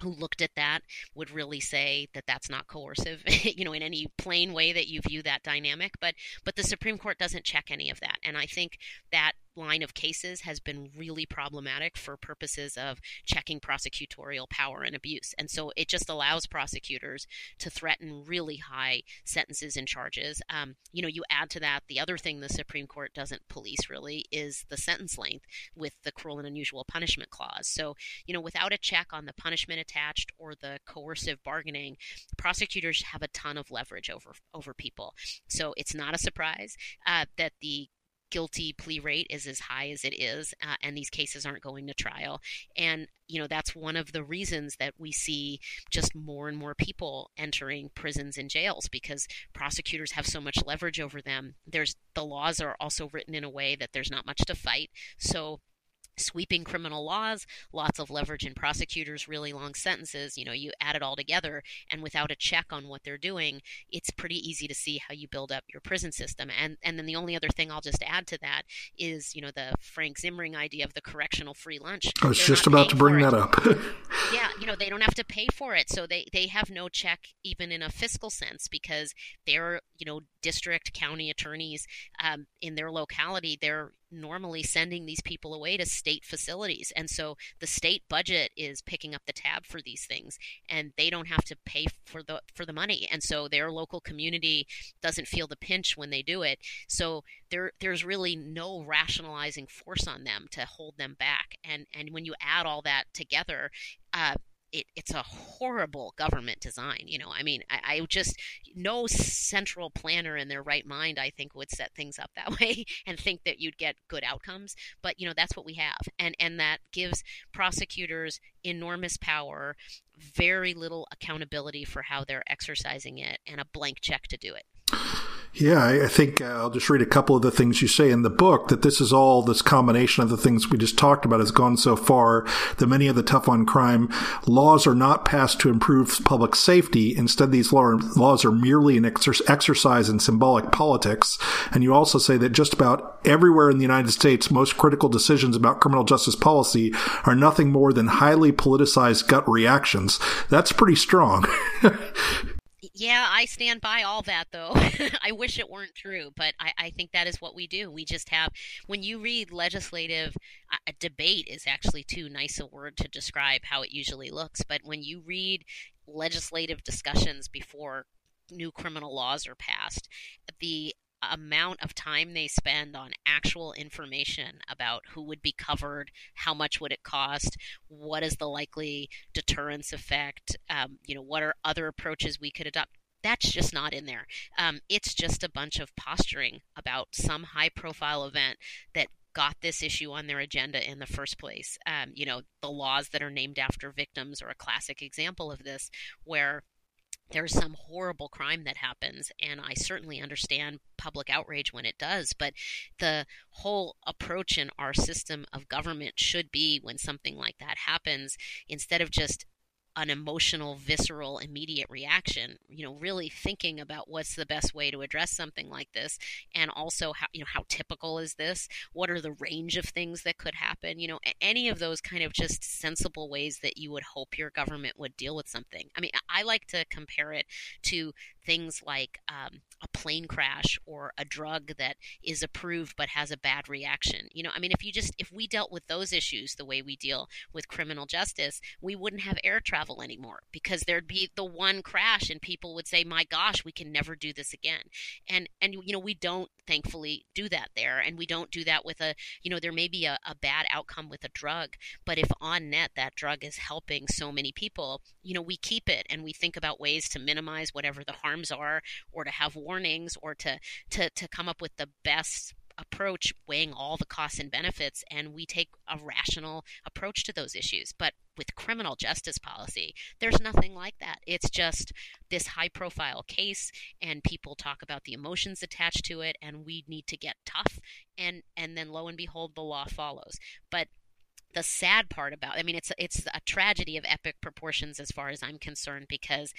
who looked at that would really say that that's not coercive you know in any plain way that you view that dynamic but but the supreme court doesn't check any of that and i think that line of cases has been really problematic for purposes of checking prosecutorial power and abuse. And so it just allows prosecutors to threaten really high sentences and charges. Um, you know, you add to that the other thing the Supreme Court doesn't police really is the sentence length with the cruel and unusual punishment clause. So, you know, without a check on the punishment attached or the coercive bargaining, prosecutors have a ton of leverage over over people. So it's not a surprise uh, that the guilty plea rate is as high as it is, uh, and these cases aren't going to trial. And you know that's one of the reasons that we see just more and more people entering prisons and jails because prosecutors have so much leverage over them. There's the laws are also written in a way that there's not much to fight. So sweeping criminal laws, lots of leverage in prosecutors, really long sentences. You know, you add it all together, and without a check on what they're doing, it's pretty easy to see how you build up your prison system. And and then the only other thing I'll just add to that is, you know, the Frank Zimring idea of the correctional free lunch. I was just about to bring that up. yeah, you know, they don't have to pay for it, so they they have no check even in a fiscal sense because they're you know district county attorneys um, in their locality they're normally sending these people away to state facilities. And so the state budget is picking up the tab for these things and they don't have to pay for the for the money. And so their local community doesn't feel the pinch when they do it. So there there's really no rationalizing force on them to hold them back. And and when you add all that together, uh, it, it's a horrible government design. You know, I mean, I, I, just no central planner in their right mind, I think, would set things up that way and think that you'd get good outcomes. But you know, that's what we have, and and that gives prosecutors enormous power, very little accountability for how they're exercising it, and a blank check to do it. Yeah, I think uh, I'll just read a couple of the things you say in the book that this is all this combination of the things we just talked about has gone so far that many of the tough on crime laws are not passed to improve public safety. Instead, these law, laws are merely an exer- exercise in symbolic politics. And you also say that just about everywhere in the United States, most critical decisions about criminal justice policy are nothing more than highly politicized gut reactions. That's pretty strong. Yeah, I stand by all that, though. I wish it weren't true, but I, I, think that is what we do. We just have, when you read legislative, uh, debate is actually too nice a word to describe how it usually looks, but when you read legislative discussions before new criminal laws are passed, the amount of time they spend on actual information about who would be covered, how much would it cost, what is the likely deterrence effect, um, you know, what are other approaches we could adopt. That's just not in there. Um, it's just a bunch of posturing about some high profile event that got this issue on their agenda in the first place. Um, you know, the laws that are named after victims are a classic example of this, where there's some horrible crime that happens and i certainly understand public outrage when it does but the whole approach in our system of government should be when something like that happens instead of just an emotional, visceral, immediate reaction. You know, really thinking about what's the best way to address something like this, and also how you know how typical is this? What are the range of things that could happen? You know, any of those kind of just sensible ways that you would hope your government would deal with something. I mean, I like to compare it to things like um, a plane crash or a drug that is approved but has a bad reaction. You know, I mean, if you just if we dealt with those issues the way we deal with criminal justice, we wouldn't have air travel anymore because there'd be the one crash and people would say, "My gosh, we can never do this again." And and you know, we don't thankfully do that there, and we don't do that with a you know, there may be a, a bad outcome with a drug, but if on net that drug is helping so many people, you know, we keep it and we think about ways to minimize whatever the harms are or to have warnings or to to to come up with the best approach weighing all the costs and benefits and we take a rational approach to those issues. But with criminal justice policy there's nothing like that. It's just this high profile case and people talk about the emotions attached to it and we need to get tough and and then lo and behold the law follows. But the sad part about I mean it's it's a tragedy of epic proportions as far as I'm concerned because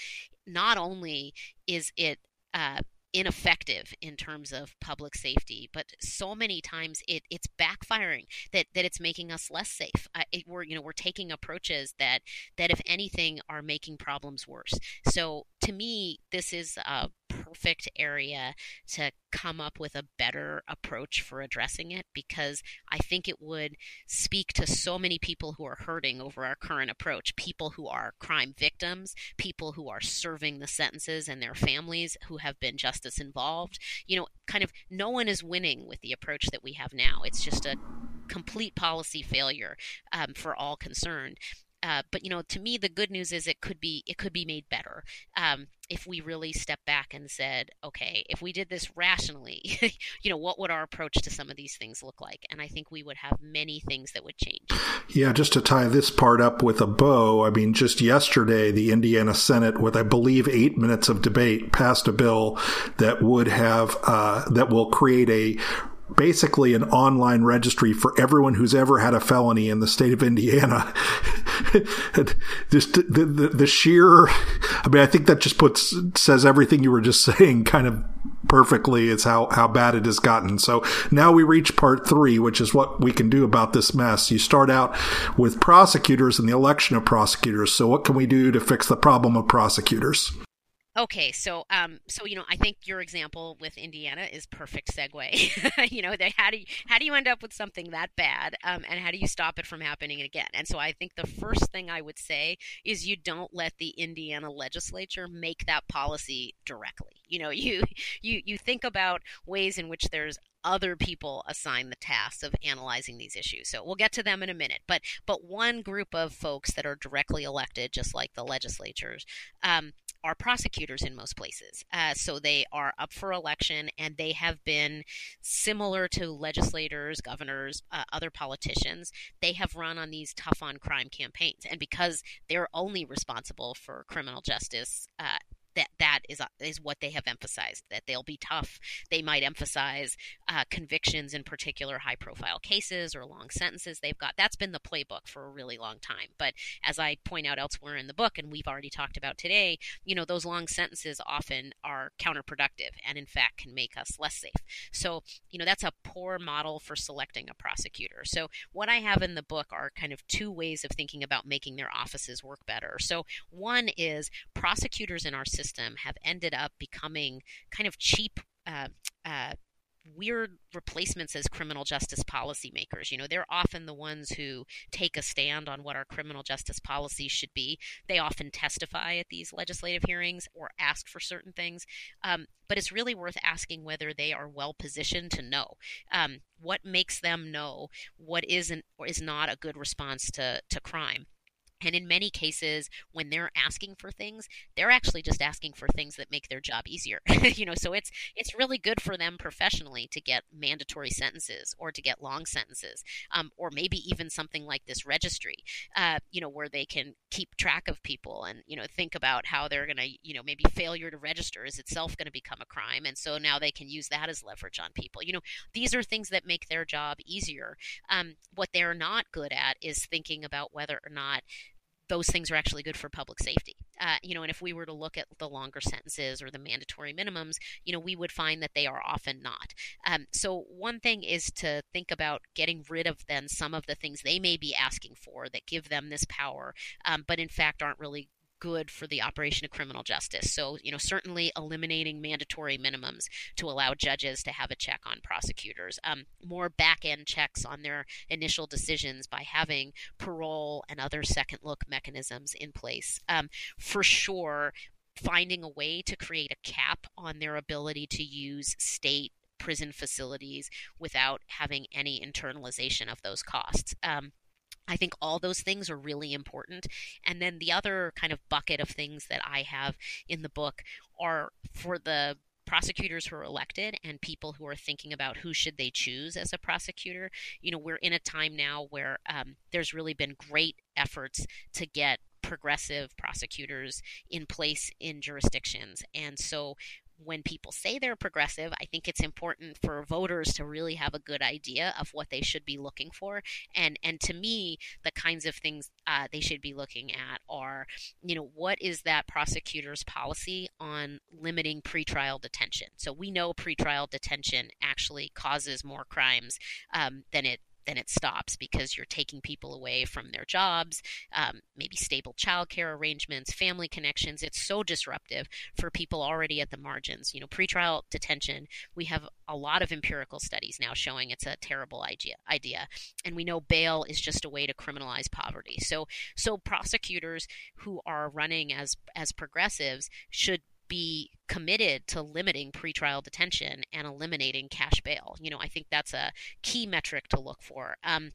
not only is it uh, ineffective in terms of public safety, but so many times it, it's backfiring that, that it's making us less safe. Uh, it, we're you know we're taking approaches that that if anything are making problems worse. So to me, this is a perfect area to come up with a better approach for addressing it because I think it would speak to so many people who are hurting over our current approach people who are crime victims, people who are serving the sentences, and their families who have been justice involved. You know, kind of no one is winning with the approach that we have now. It's just a complete policy failure um, for all concerned. Uh, but you know, to me, the good news is it could be it could be made better um, if we really step back and said, okay, if we did this rationally, you know, what would our approach to some of these things look like? And I think we would have many things that would change. Yeah, just to tie this part up with a bow, I mean, just yesterday, the Indiana Senate, with I believe eight minutes of debate, passed a bill that would have uh, that will create a basically an online registry for everyone who's ever had a felony in the state of Indiana. just the, the, the, sheer, I mean, I think that just puts, says everything you were just saying kind of perfectly. It's how, how bad it has gotten. So now we reach part three, which is what we can do about this mess. You start out with prosecutors and the election of prosecutors. So what can we do to fix the problem of prosecutors? Okay, so um, so you know, I think your example with Indiana is perfect segue. you know, they, how do you, how do you end up with something that bad, um, and how do you stop it from happening again? And so I think the first thing I would say is you don't let the Indiana legislature make that policy directly. You know, you you you think about ways in which there's other people assign the tasks of analyzing these issues. So we'll get to them in a minute. But but one group of folks that are directly elected, just like the legislatures, um, are prosecutors in most places. Uh, so they are up for election and they have been similar to legislators, governors, uh, other politicians. They have run on these tough on crime campaigns. And because they're only responsible for criminal justice uh, that that is uh, is what they have emphasized that they'll be tough. They might emphasize uh, convictions in particular high profile cases or long sentences they've got. That's been the playbook for a really long time. But as I point out elsewhere in the book, and we've already talked about today, you know those long sentences often are counterproductive and in fact can make us less safe. So you know that's a poor model for selecting a prosecutor. So what I have in the book are kind of two ways of thinking about making their offices work better. So one is prosecutors in our system system have ended up becoming kind of cheap. Uh, uh, weird replacements as criminal justice policymakers. You know, they're often the ones who take a stand on what our criminal justice policies should be. They often testify at these legislative hearings or ask for certain things. Um, but it's really worth asking whether they are well positioned to know um, what makes them know what isn't or is not a good response to, to crime and in many cases, when they're asking for things, they're actually just asking for things that make their job easier. you know, so it's it's really good for them professionally to get mandatory sentences or to get long sentences, um, or maybe even something like this registry. Uh, you know, where they can keep track of people and you know think about how they're going to you know maybe failure to register is itself going to become a crime, and so now they can use that as leverage on people. You know, these are things that make their job easier. Um, what they're not good at is thinking about whether or not those things are actually good for public safety. Uh, you know, and if we were to look at the longer sentences or the mandatory minimums, you know, we would find that they are often not. Um, so one thing is to think about getting rid of then some of the things they may be asking for that give them this power, um, but in fact aren't really good for the operation of criminal justice. So, you know, certainly eliminating mandatory minimums to allow judges to have a check on prosecutors, um, more back end checks on their initial decisions by having parole and other second look mechanisms in place. Um, for sure, finding a way to create a cap on their ability to use state prison facilities without having any internalization of those costs. Um, I think all those things are really important. And then the other kind of bucket of things that I have in the book are for the prosecutors who are elected and people who are thinking about who should they choose as a prosecutor you know we're in a time now where um, there's really been great efforts to get progressive prosecutors in place in jurisdictions and so when people say they're progressive, I think it's important for voters to really have a good idea of what they should be looking for. And and to me, the kinds of things uh, they should be looking at are, you know, what is that prosecutor's policy on limiting pretrial detention? So we know pretrial detention actually causes more crimes um, than it then it stops because you're taking people away from their jobs, um, maybe stable childcare arrangements, family connections. It's so disruptive for people already at the margins. You know, pretrial detention, we have a lot of empirical studies now showing it's a terrible idea idea. And we know bail is just a way to criminalize poverty. So so prosecutors who are running as as progressives should be committed to limiting pretrial detention and eliminating cash bail. You know, I think that's a key metric to look for. Um,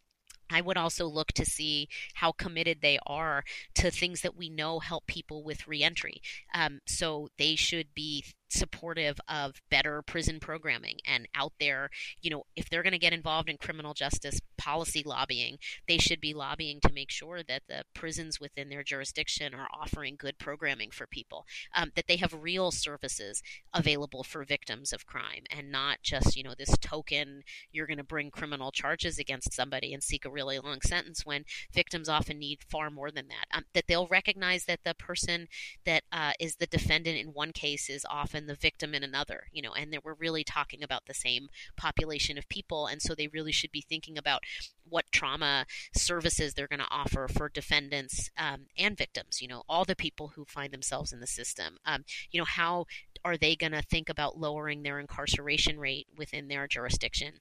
I would also look to see how committed they are to things that we know help people with reentry. Um, so they should be supportive of better prison programming and out there, you know, if they're going to get involved in criminal justice policy lobbying, they should be lobbying to make sure that the prisons within their jurisdiction are offering good programming for people, um, that they have real services available for victims of crime and not just, you know, this token you're going to bring criminal charges against somebody and seek a really long sentence when victims often need far more than that. Um, that they'll recognize that the person that uh, is the defendant in one case is often the victim in another, you know, and that we're really talking about the same population of people. And so they really should be thinking about what trauma services they're going to offer for defendants um, and victims, you know, all the people who find themselves in the system. Um, you know, how are they going to think about lowering their incarceration rate within their jurisdiction?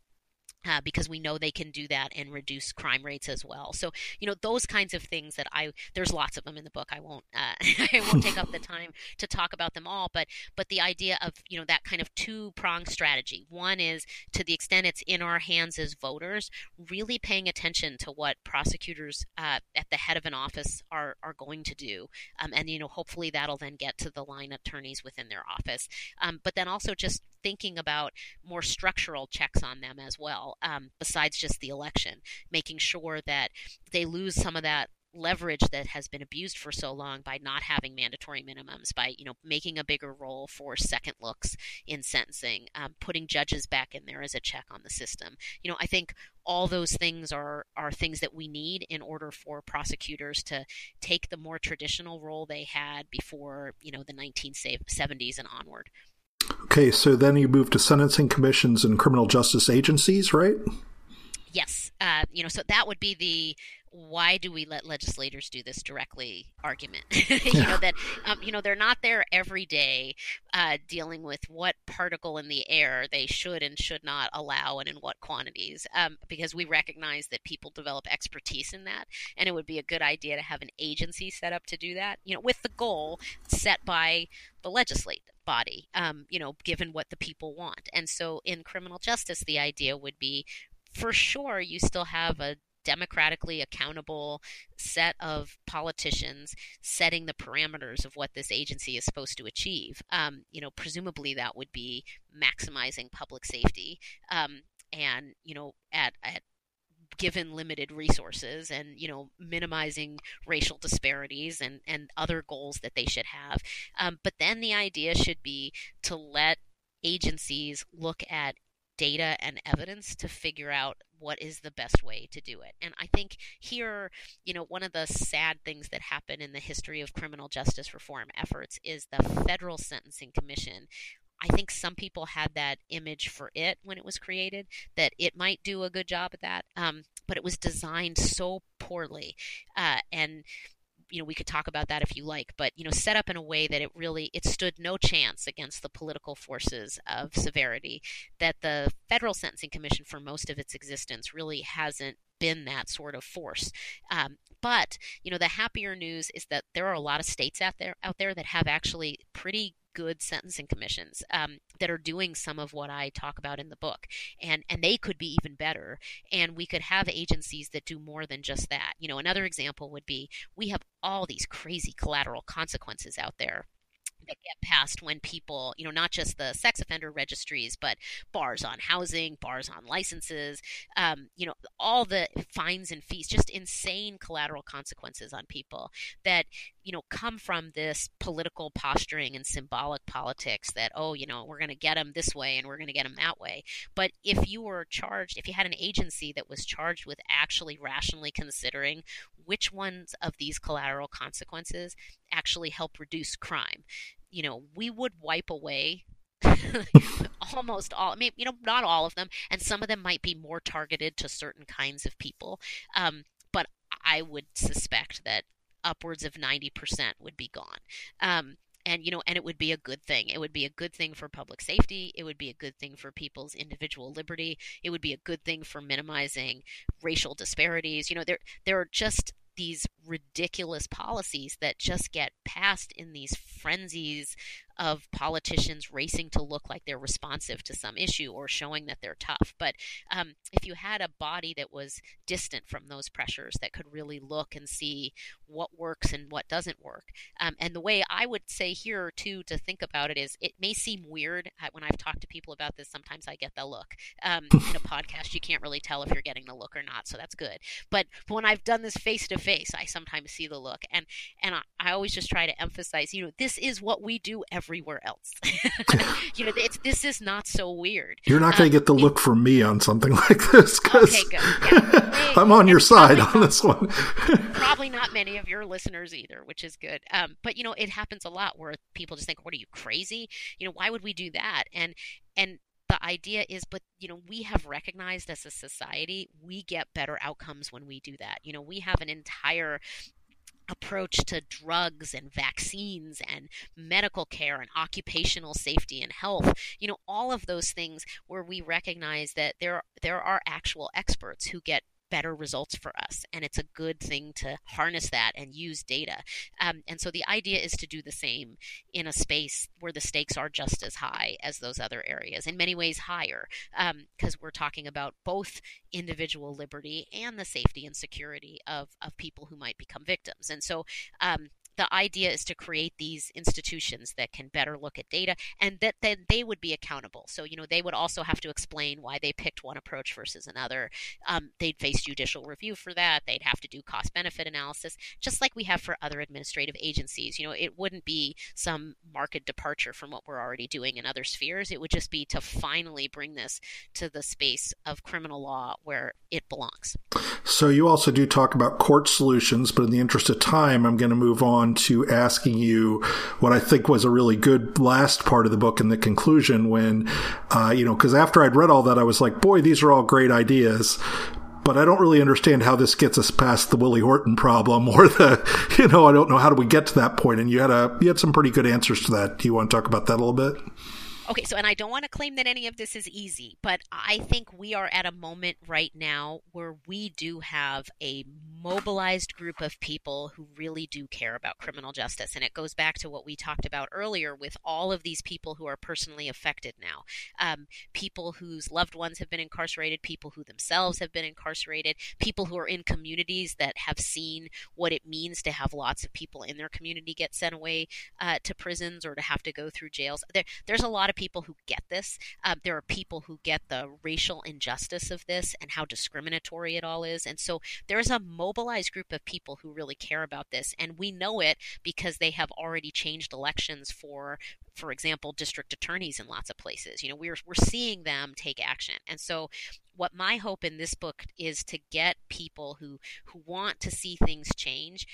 Uh, because we know they can do that and reduce crime rates as well. So you know those kinds of things that I there's lots of them in the book. I won't uh, I won't take up the time to talk about them all, but but the idea of you know that kind of two pronged strategy. One is to the extent it's in our hands as voters, really paying attention to what prosecutors uh, at the head of an office are are going to do, um, and you know hopefully that'll then get to the line attorneys within their office. Um, but then also just thinking about more structural checks on them as well, um, besides just the election, making sure that they lose some of that leverage that has been abused for so long by not having mandatory minimums by you know making a bigger role for second looks in sentencing um, putting judges back in there as a check on the system. You know i think all those things are are things that we need in order for prosecutors to take the more traditional role they had before you know the 1970s and onward Okay, so then you move to sentencing commissions and criminal justice agencies, right? Yes. Uh, you know, so that would be the why do we let legislators do this directly argument? You know that um, you know they're not there every day uh, dealing with what particle in the air they should and should not allow and in what quantities um, because we recognize that people develop expertise in that and it would be a good idea to have an agency set up to do that you know with the goal set by the legislative body um, you know given what the people want. And so in criminal justice the idea would be for sure you still have a democratically accountable set of politicians setting the parameters of what this agency is supposed to achieve. Um, you know, presumably that would be maximizing public safety um, and you know at at given limited resources and you know minimizing racial disparities and and other goals that they should have um, but then the idea should be to let agencies look at data and evidence to figure out what is the best way to do it. And I think here, you know, one of the sad things that happen in the history of criminal justice reform efforts is the Federal Sentencing Commission I think some people had that image for it when it was created that it might do a good job at that, um, but it was designed so poorly, uh, and you know we could talk about that if you like but you know set up in a way that it really it stood no chance against the political forces of severity that the federal sentencing commission for most of its existence really hasn't been that sort of force. Um, but you know the happier news is that there are a lot of states out there out there that have actually pretty good sentencing commissions um, that are doing some of what I talk about in the book, and and they could be even better. And we could have agencies that do more than just that. You know, another example would be we have all these crazy collateral consequences out there that get passed when people, you know, not just the sex offender registries, but bars on housing, bars on licenses, um, you know, all the fines and fees, just insane collateral consequences on people that, you know, come from this political posturing and symbolic politics that, oh, you know, we're going to get them this way and we're going to get them that way. But if you were charged, if you had an agency that was charged with actually rationally considering which ones of these collateral consequences actually help reduce crime, you know, we would wipe away almost all. I mean, you know, not all of them, and some of them might be more targeted to certain kinds of people. Um, but I would suspect that upwards of 90% would be gone. Um, and you know and it would be a good thing. It would be a good thing for public safety. It would be a good thing for people's individual liberty. It would be a good thing for minimizing racial disparities. You know there there are just these ridiculous policies that just get passed in these frenzies of politicians racing to look like they're responsive to some issue or showing that they're tough. But um, if you had a body that was distant from those pressures, that could really look and see what works and what doesn't work, um, and the way I would say here too to think about it is, it may seem weird when I've talked to people about this. Sometimes I get the look. Um, in a podcast, you can't really tell if you're getting the look or not, so that's good. But, when I've done this face to face, I sometimes see the look, and and I, I always just try to emphasize, you know, this is what we do everywhere else. you know, it's this is not so weird. You're not going to um, get the look from me on something like this because okay, yeah. I'm on your side on this one. probably not many of your listeners either, which is good. Um, but you know, it happens a lot where people just think, "What are you crazy? You know, why would we do that?" And and the idea is but you know we have recognized as a society we get better outcomes when we do that you know we have an entire approach to drugs and vaccines and medical care and occupational safety and health. You know all of those things where we recognize that there there are actual experts who get better results for us. And it's a good thing to harness that and use data. Um, and so the idea is to do the same in a space where the stakes are just as high as those other areas, in many ways higher, because um, we're talking about both individual liberty and the safety and security of, of people who might become victims. And so um, the idea is to create these institutions that can better look at data and that then they would be accountable. So, you know, they would also have to explain why they picked one approach versus another. Um, they'd face judicial review for that. They'd have to do cost benefit analysis, just like we have for other administrative agencies. You know, it wouldn't be some market departure from what we're already doing in other spheres. It would just be to finally bring this to the space of criminal law where it belongs. So, you also do talk about court solutions, but in the interest of time, I'm going to move on to asking you what I think was a really good last part of the book in the conclusion when, uh, you know, because after I'd read all that, I was like, boy, these are all great ideas but I don't really understand how this gets us past the Willie Horton problem or the, you know, I don't know how do we get to that point. And you had a, you had some pretty good answers to that. Do you want to talk about that a little bit? Okay, so and I don't want to claim that any of this is easy, but I think we are at a moment right now where we do have a mobilized group of people who really do care about criminal justice. And it goes back to what we talked about earlier with all of these people who are personally affected now um, people whose loved ones have been incarcerated, people who themselves have been incarcerated, people who are in communities that have seen what it means to have lots of people in their community get sent away uh, to prisons or to have to go through jails. There, there's a lot of people who get this. Um, there are people who get the racial injustice of this and how discriminatory it all is. And so there's a mobilized group of people who really care about this. And we know it because they have already changed elections for for example, district attorneys in lots of places. You know, we're we're seeing them take action. And so what my hope in this book is to get people who who want to see things change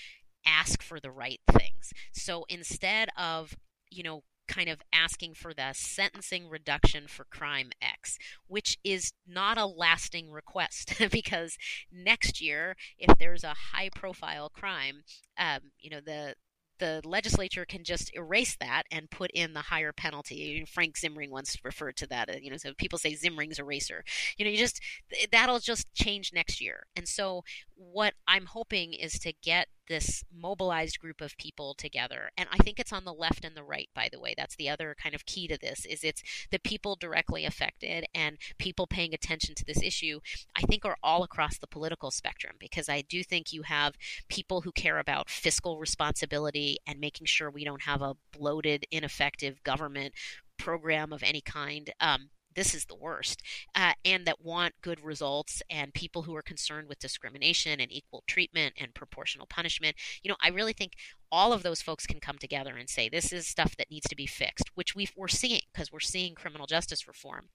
ask for the right things. So instead of, you know, kind of asking for the sentencing reduction for crime X, which is not a lasting request because next year, if there's a high profile crime, um, you know, the the legislature can just erase that and put in the higher penalty. Frank Zimring once referred to that. Uh, you know, so people say Zimring's eraser. You know, you just that'll just change next year. And so, what I'm hoping is to get this mobilized group of people together and i think it's on the left and the right by the way that's the other kind of key to this is it's the people directly affected and people paying attention to this issue i think are all across the political spectrum because i do think you have people who care about fiscal responsibility and making sure we don't have a bloated ineffective government program of any kind um, this is the worst, uh, and that want good results and people who are concerned with discrimination and equal treatment and proportional punishment. You know, I really think all of those folks can come together and say this is stuff that needs to be fixed, which we are seeing because we're seeing criminal justice reform.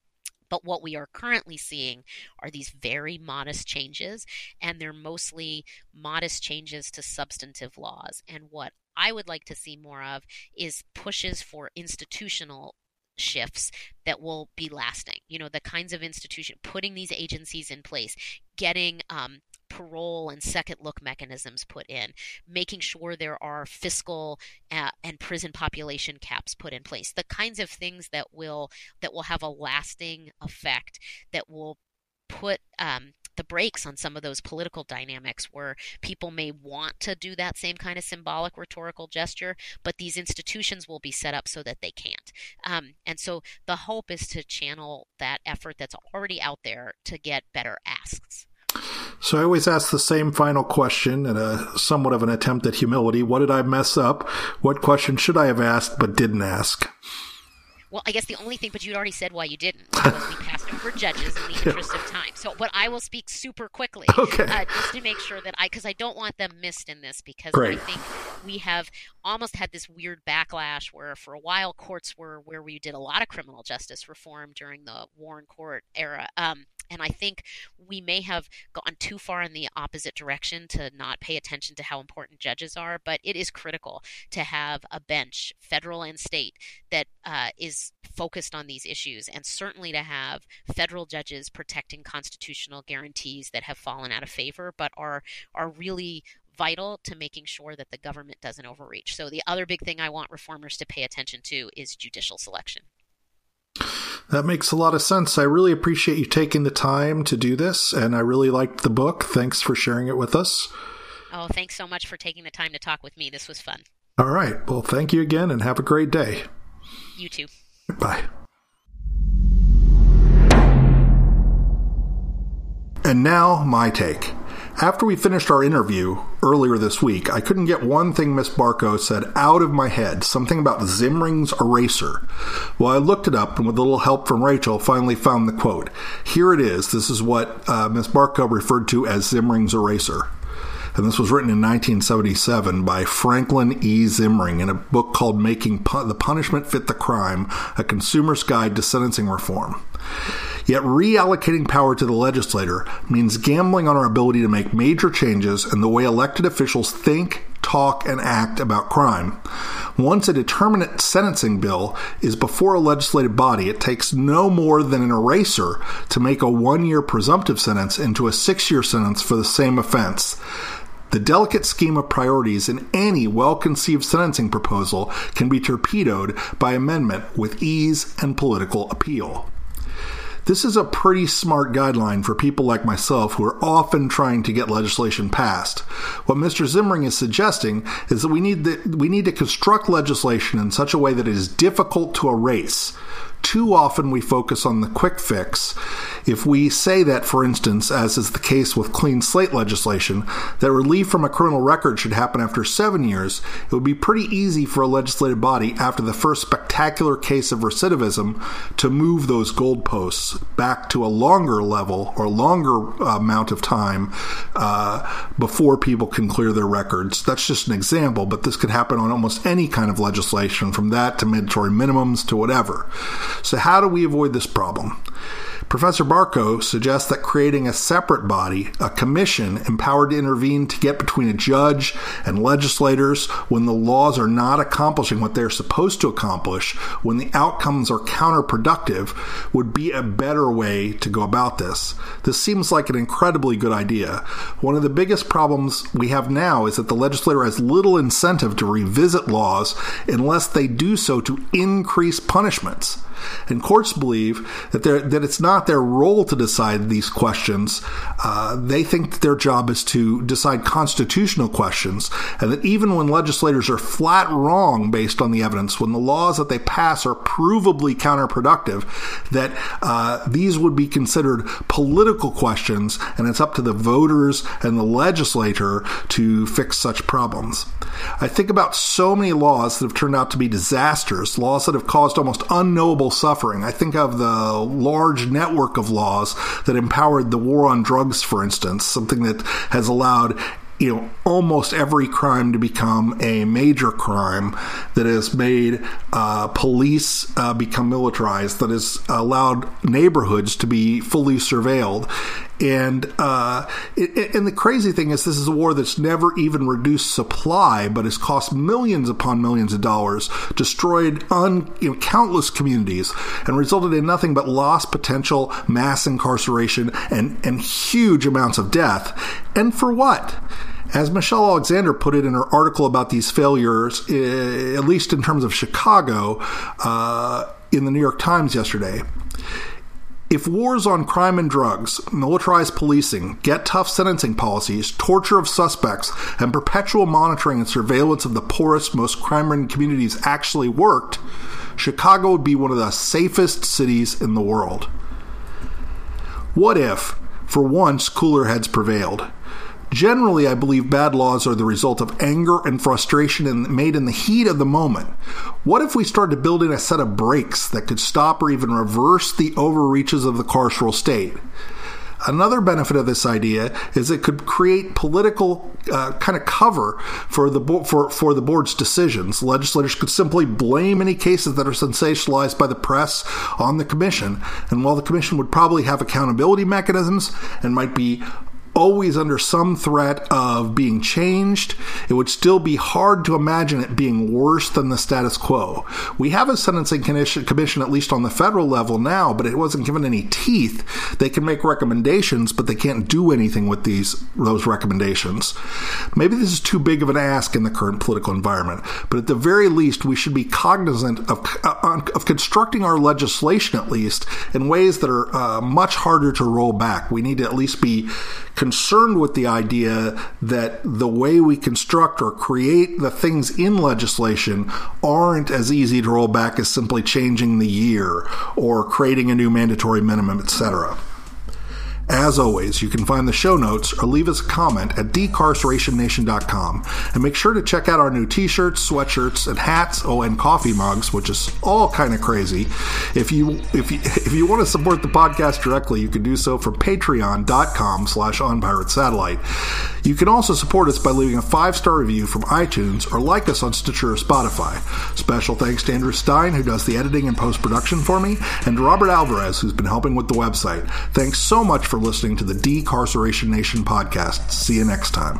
But what we are currently seeing are these very modest changes, and they're mostly modest changes to substantive laws. And what I would like to see more of is pushes for institutional shifts that will be lasting. You know, the kinds of institution, putting these agencies in place, getting um, parole and second look mechanisms put in, making sure there are fiscal uh, and prison population caps put in place. The kinds of things that will that will have a lasting effect that will put um, the brakes on some of those political dynamics where people may want to do that same kind of symbolic rhetorical gesture, but these institutions will be set up so that they can't. Um, and so the hope is to channel that effort that's already out there to get better asks. So I always ask the same final question in a somewhat of an attempt at humility. What did I mess up? What question should I have asked but didn't ask? Well, I guess the only thing, but you'd already said why you didn't, passed judges in the interest of time. So, but I will speak super quickly, okay. uh, just to make sure that I, because I don't want them missed in this, because Great. I think we have almost had this weird backlash where, for a while, courts were where we did a lot of criminal justice reform during the Warren Court era. Um, and I think we may have gone too far in the opposite direction to not pay attention to how important judges are. But it is critical to have a bench, federal and state, that uh, is focused on these issues, and certainly to have federal judges protecting constitutional guarantees that have fallen out of favor, but are are really vital to making sure that the government doesn't overreach. So the other big thing I want reformers to pay attention to is judicial selection. That makes a lot of sense. I really appreciate you taking the time to do this, and I really liked the book. Thanks for sharing it with us. Oh, thanks so much for taking the time to talk with me. This was fun. All right. Well, thank you again, and have a great day. You too. Bye. And now, my take. After we finished our interview earlier this week, I couldn't get one thing Miss Barkow said out of my head, something about Zimring's eraser. Well, I looked it up and with a little help from Rachel, finally found the quote. Here it is. This is what uh, Miss Barkow referred to as Zimring's eraser. And this was written in 1977 by Franklin E. Zimring in a book called Making the Punishment Fit the Crime, a consumer's guide to sentencing reform. Yet reallocating power to the legislator means gambling on our ability to make major changes in the way elected officials think, talk, and act about crime. Once a determinate sentencing bill is before a legislative body, it takes no more than an eraser to make a one year presumptive sentence into a six year sentence for the same offense. The delicate scheme of priorities in any well conceived sentencing proposal can be torpedoed by amendment with ease and political appeal. This is a pretty smart guideline for people like myself who are often trying to get legislation passed. What Mr. Zimring is suggesting is that we need, the, we need to construct legislation in such a way that it is difficult to erase too often we focus on the quick fix. If we say that, for instance, as is the case with clean slate legislation, that relief from a criminal record should happen after seven years, it would be pretty easy for a legislative body after the first spectacular case of recidivism to move those goalposts back to a longer level or longer uh, amount of time uh, before people can clear their records. That's just an example, but this could happen on almost any kind of legislation, from that to mandatory minimums to whatever. So, how do we avoid this problem? Professor Barkow suggests that creating a separate body, a commission empowered to intervene to get between a judge and legislators when the laws are not accomplishing what they're supposed to accomplish, when the outcomes are counterproductive, would be a better way to go about this. This seems like an incredibly good idea. One of the biggest problems we have now is that the legislator has little incentive to revisit laws unless they do so to increase punishments. And courts believe that, that it's not their role to decide these questions. Uh, they think their job is to decide constitutional questions, and that even when legislators are flat wrong based on the evidence, when the laws that they pass are provably counterproductive, that uh, these would be considered political questions, and it's up to the voters and the legislator to fix such problems. I think about so many laws that have turned out to be disasters, laws that have caused almost unknowable suffering. I think of the large network of laws that empowered the war on drugs, for instance, something that has allowed you know almost every crime to become a major crime that has made uh, police uh, become militarized that has allowed neighborhoods to be fully surveilled and uh, it, and the crazy thing is, this is a war that's never even reduced supply, but has cost millions upon millions of dollars, destroyed un, you know, countless communities, and resulted in nothing but lost potential, mass incarceration, and and huge amounts of death. And for what? As Michelle Alexander put it in her article about these failures, eh, at least in terms of Chicago, uh, in the New York Times yesterday, if wars on crime and drugs, militarized policing, get tough sentencing policies, torture of suspects, and perpetual monitoring and surveillance of the poorest, most crime ridden communities actually worked, Chicago would be one of the safest cities in the world. What if, for once, cooler heads prevailed? Generally, I believe bad laws are the result of anger and frustration in, made in the heat of the moment. What if we started building a set of brakes that could stop or even reverse the overreaches of the carceral state? Another benefit of this idea is it could create political uh, kind of cover for the bo- for for the board's decisions. Legislators could simply blame any cases that are sensationalized by the press on the commission, and while the commission would probably have accountability mechanisms and might be always under some threat of being changed, it would still be hard to imagine it being worse than the status quo. We have a sentencing commission, at least on the federal level now, but it wasn't given any teeth. They can make recommendations, but they can't do anything with these those recommendations. Maybe this is too big of an ask in the current political environment, but at the very least, we should be cognizant of uh, of constructing our legislation at least in ways that are uh, much harder to roll back. We need to at least be concerned with the idea that the way we construct or create the things in legislation aren't as easy to roll back as simply changing the year or creating a new mandatory minimum, etc. As always, you can find the show notes or leave us a comment at decarcerationnation.com. And make sure to check out our new t shirts, sweatshirts, and hats, oh, and coffee mugs, which is all kind of crazy. If you, if you, if you want to support the podcast directly, you can do so from patreon.com slash on pirate satellite. You can also support us by leaving a five star review from iTunes or like us on Stitcher or Spotify. Special thanks to Andrew Stein, who does the editing and post production for me, and Robert Alvarez, who's been helping with the website. Thanks so much for listening to the Decarceration Nation podcast. See you next time.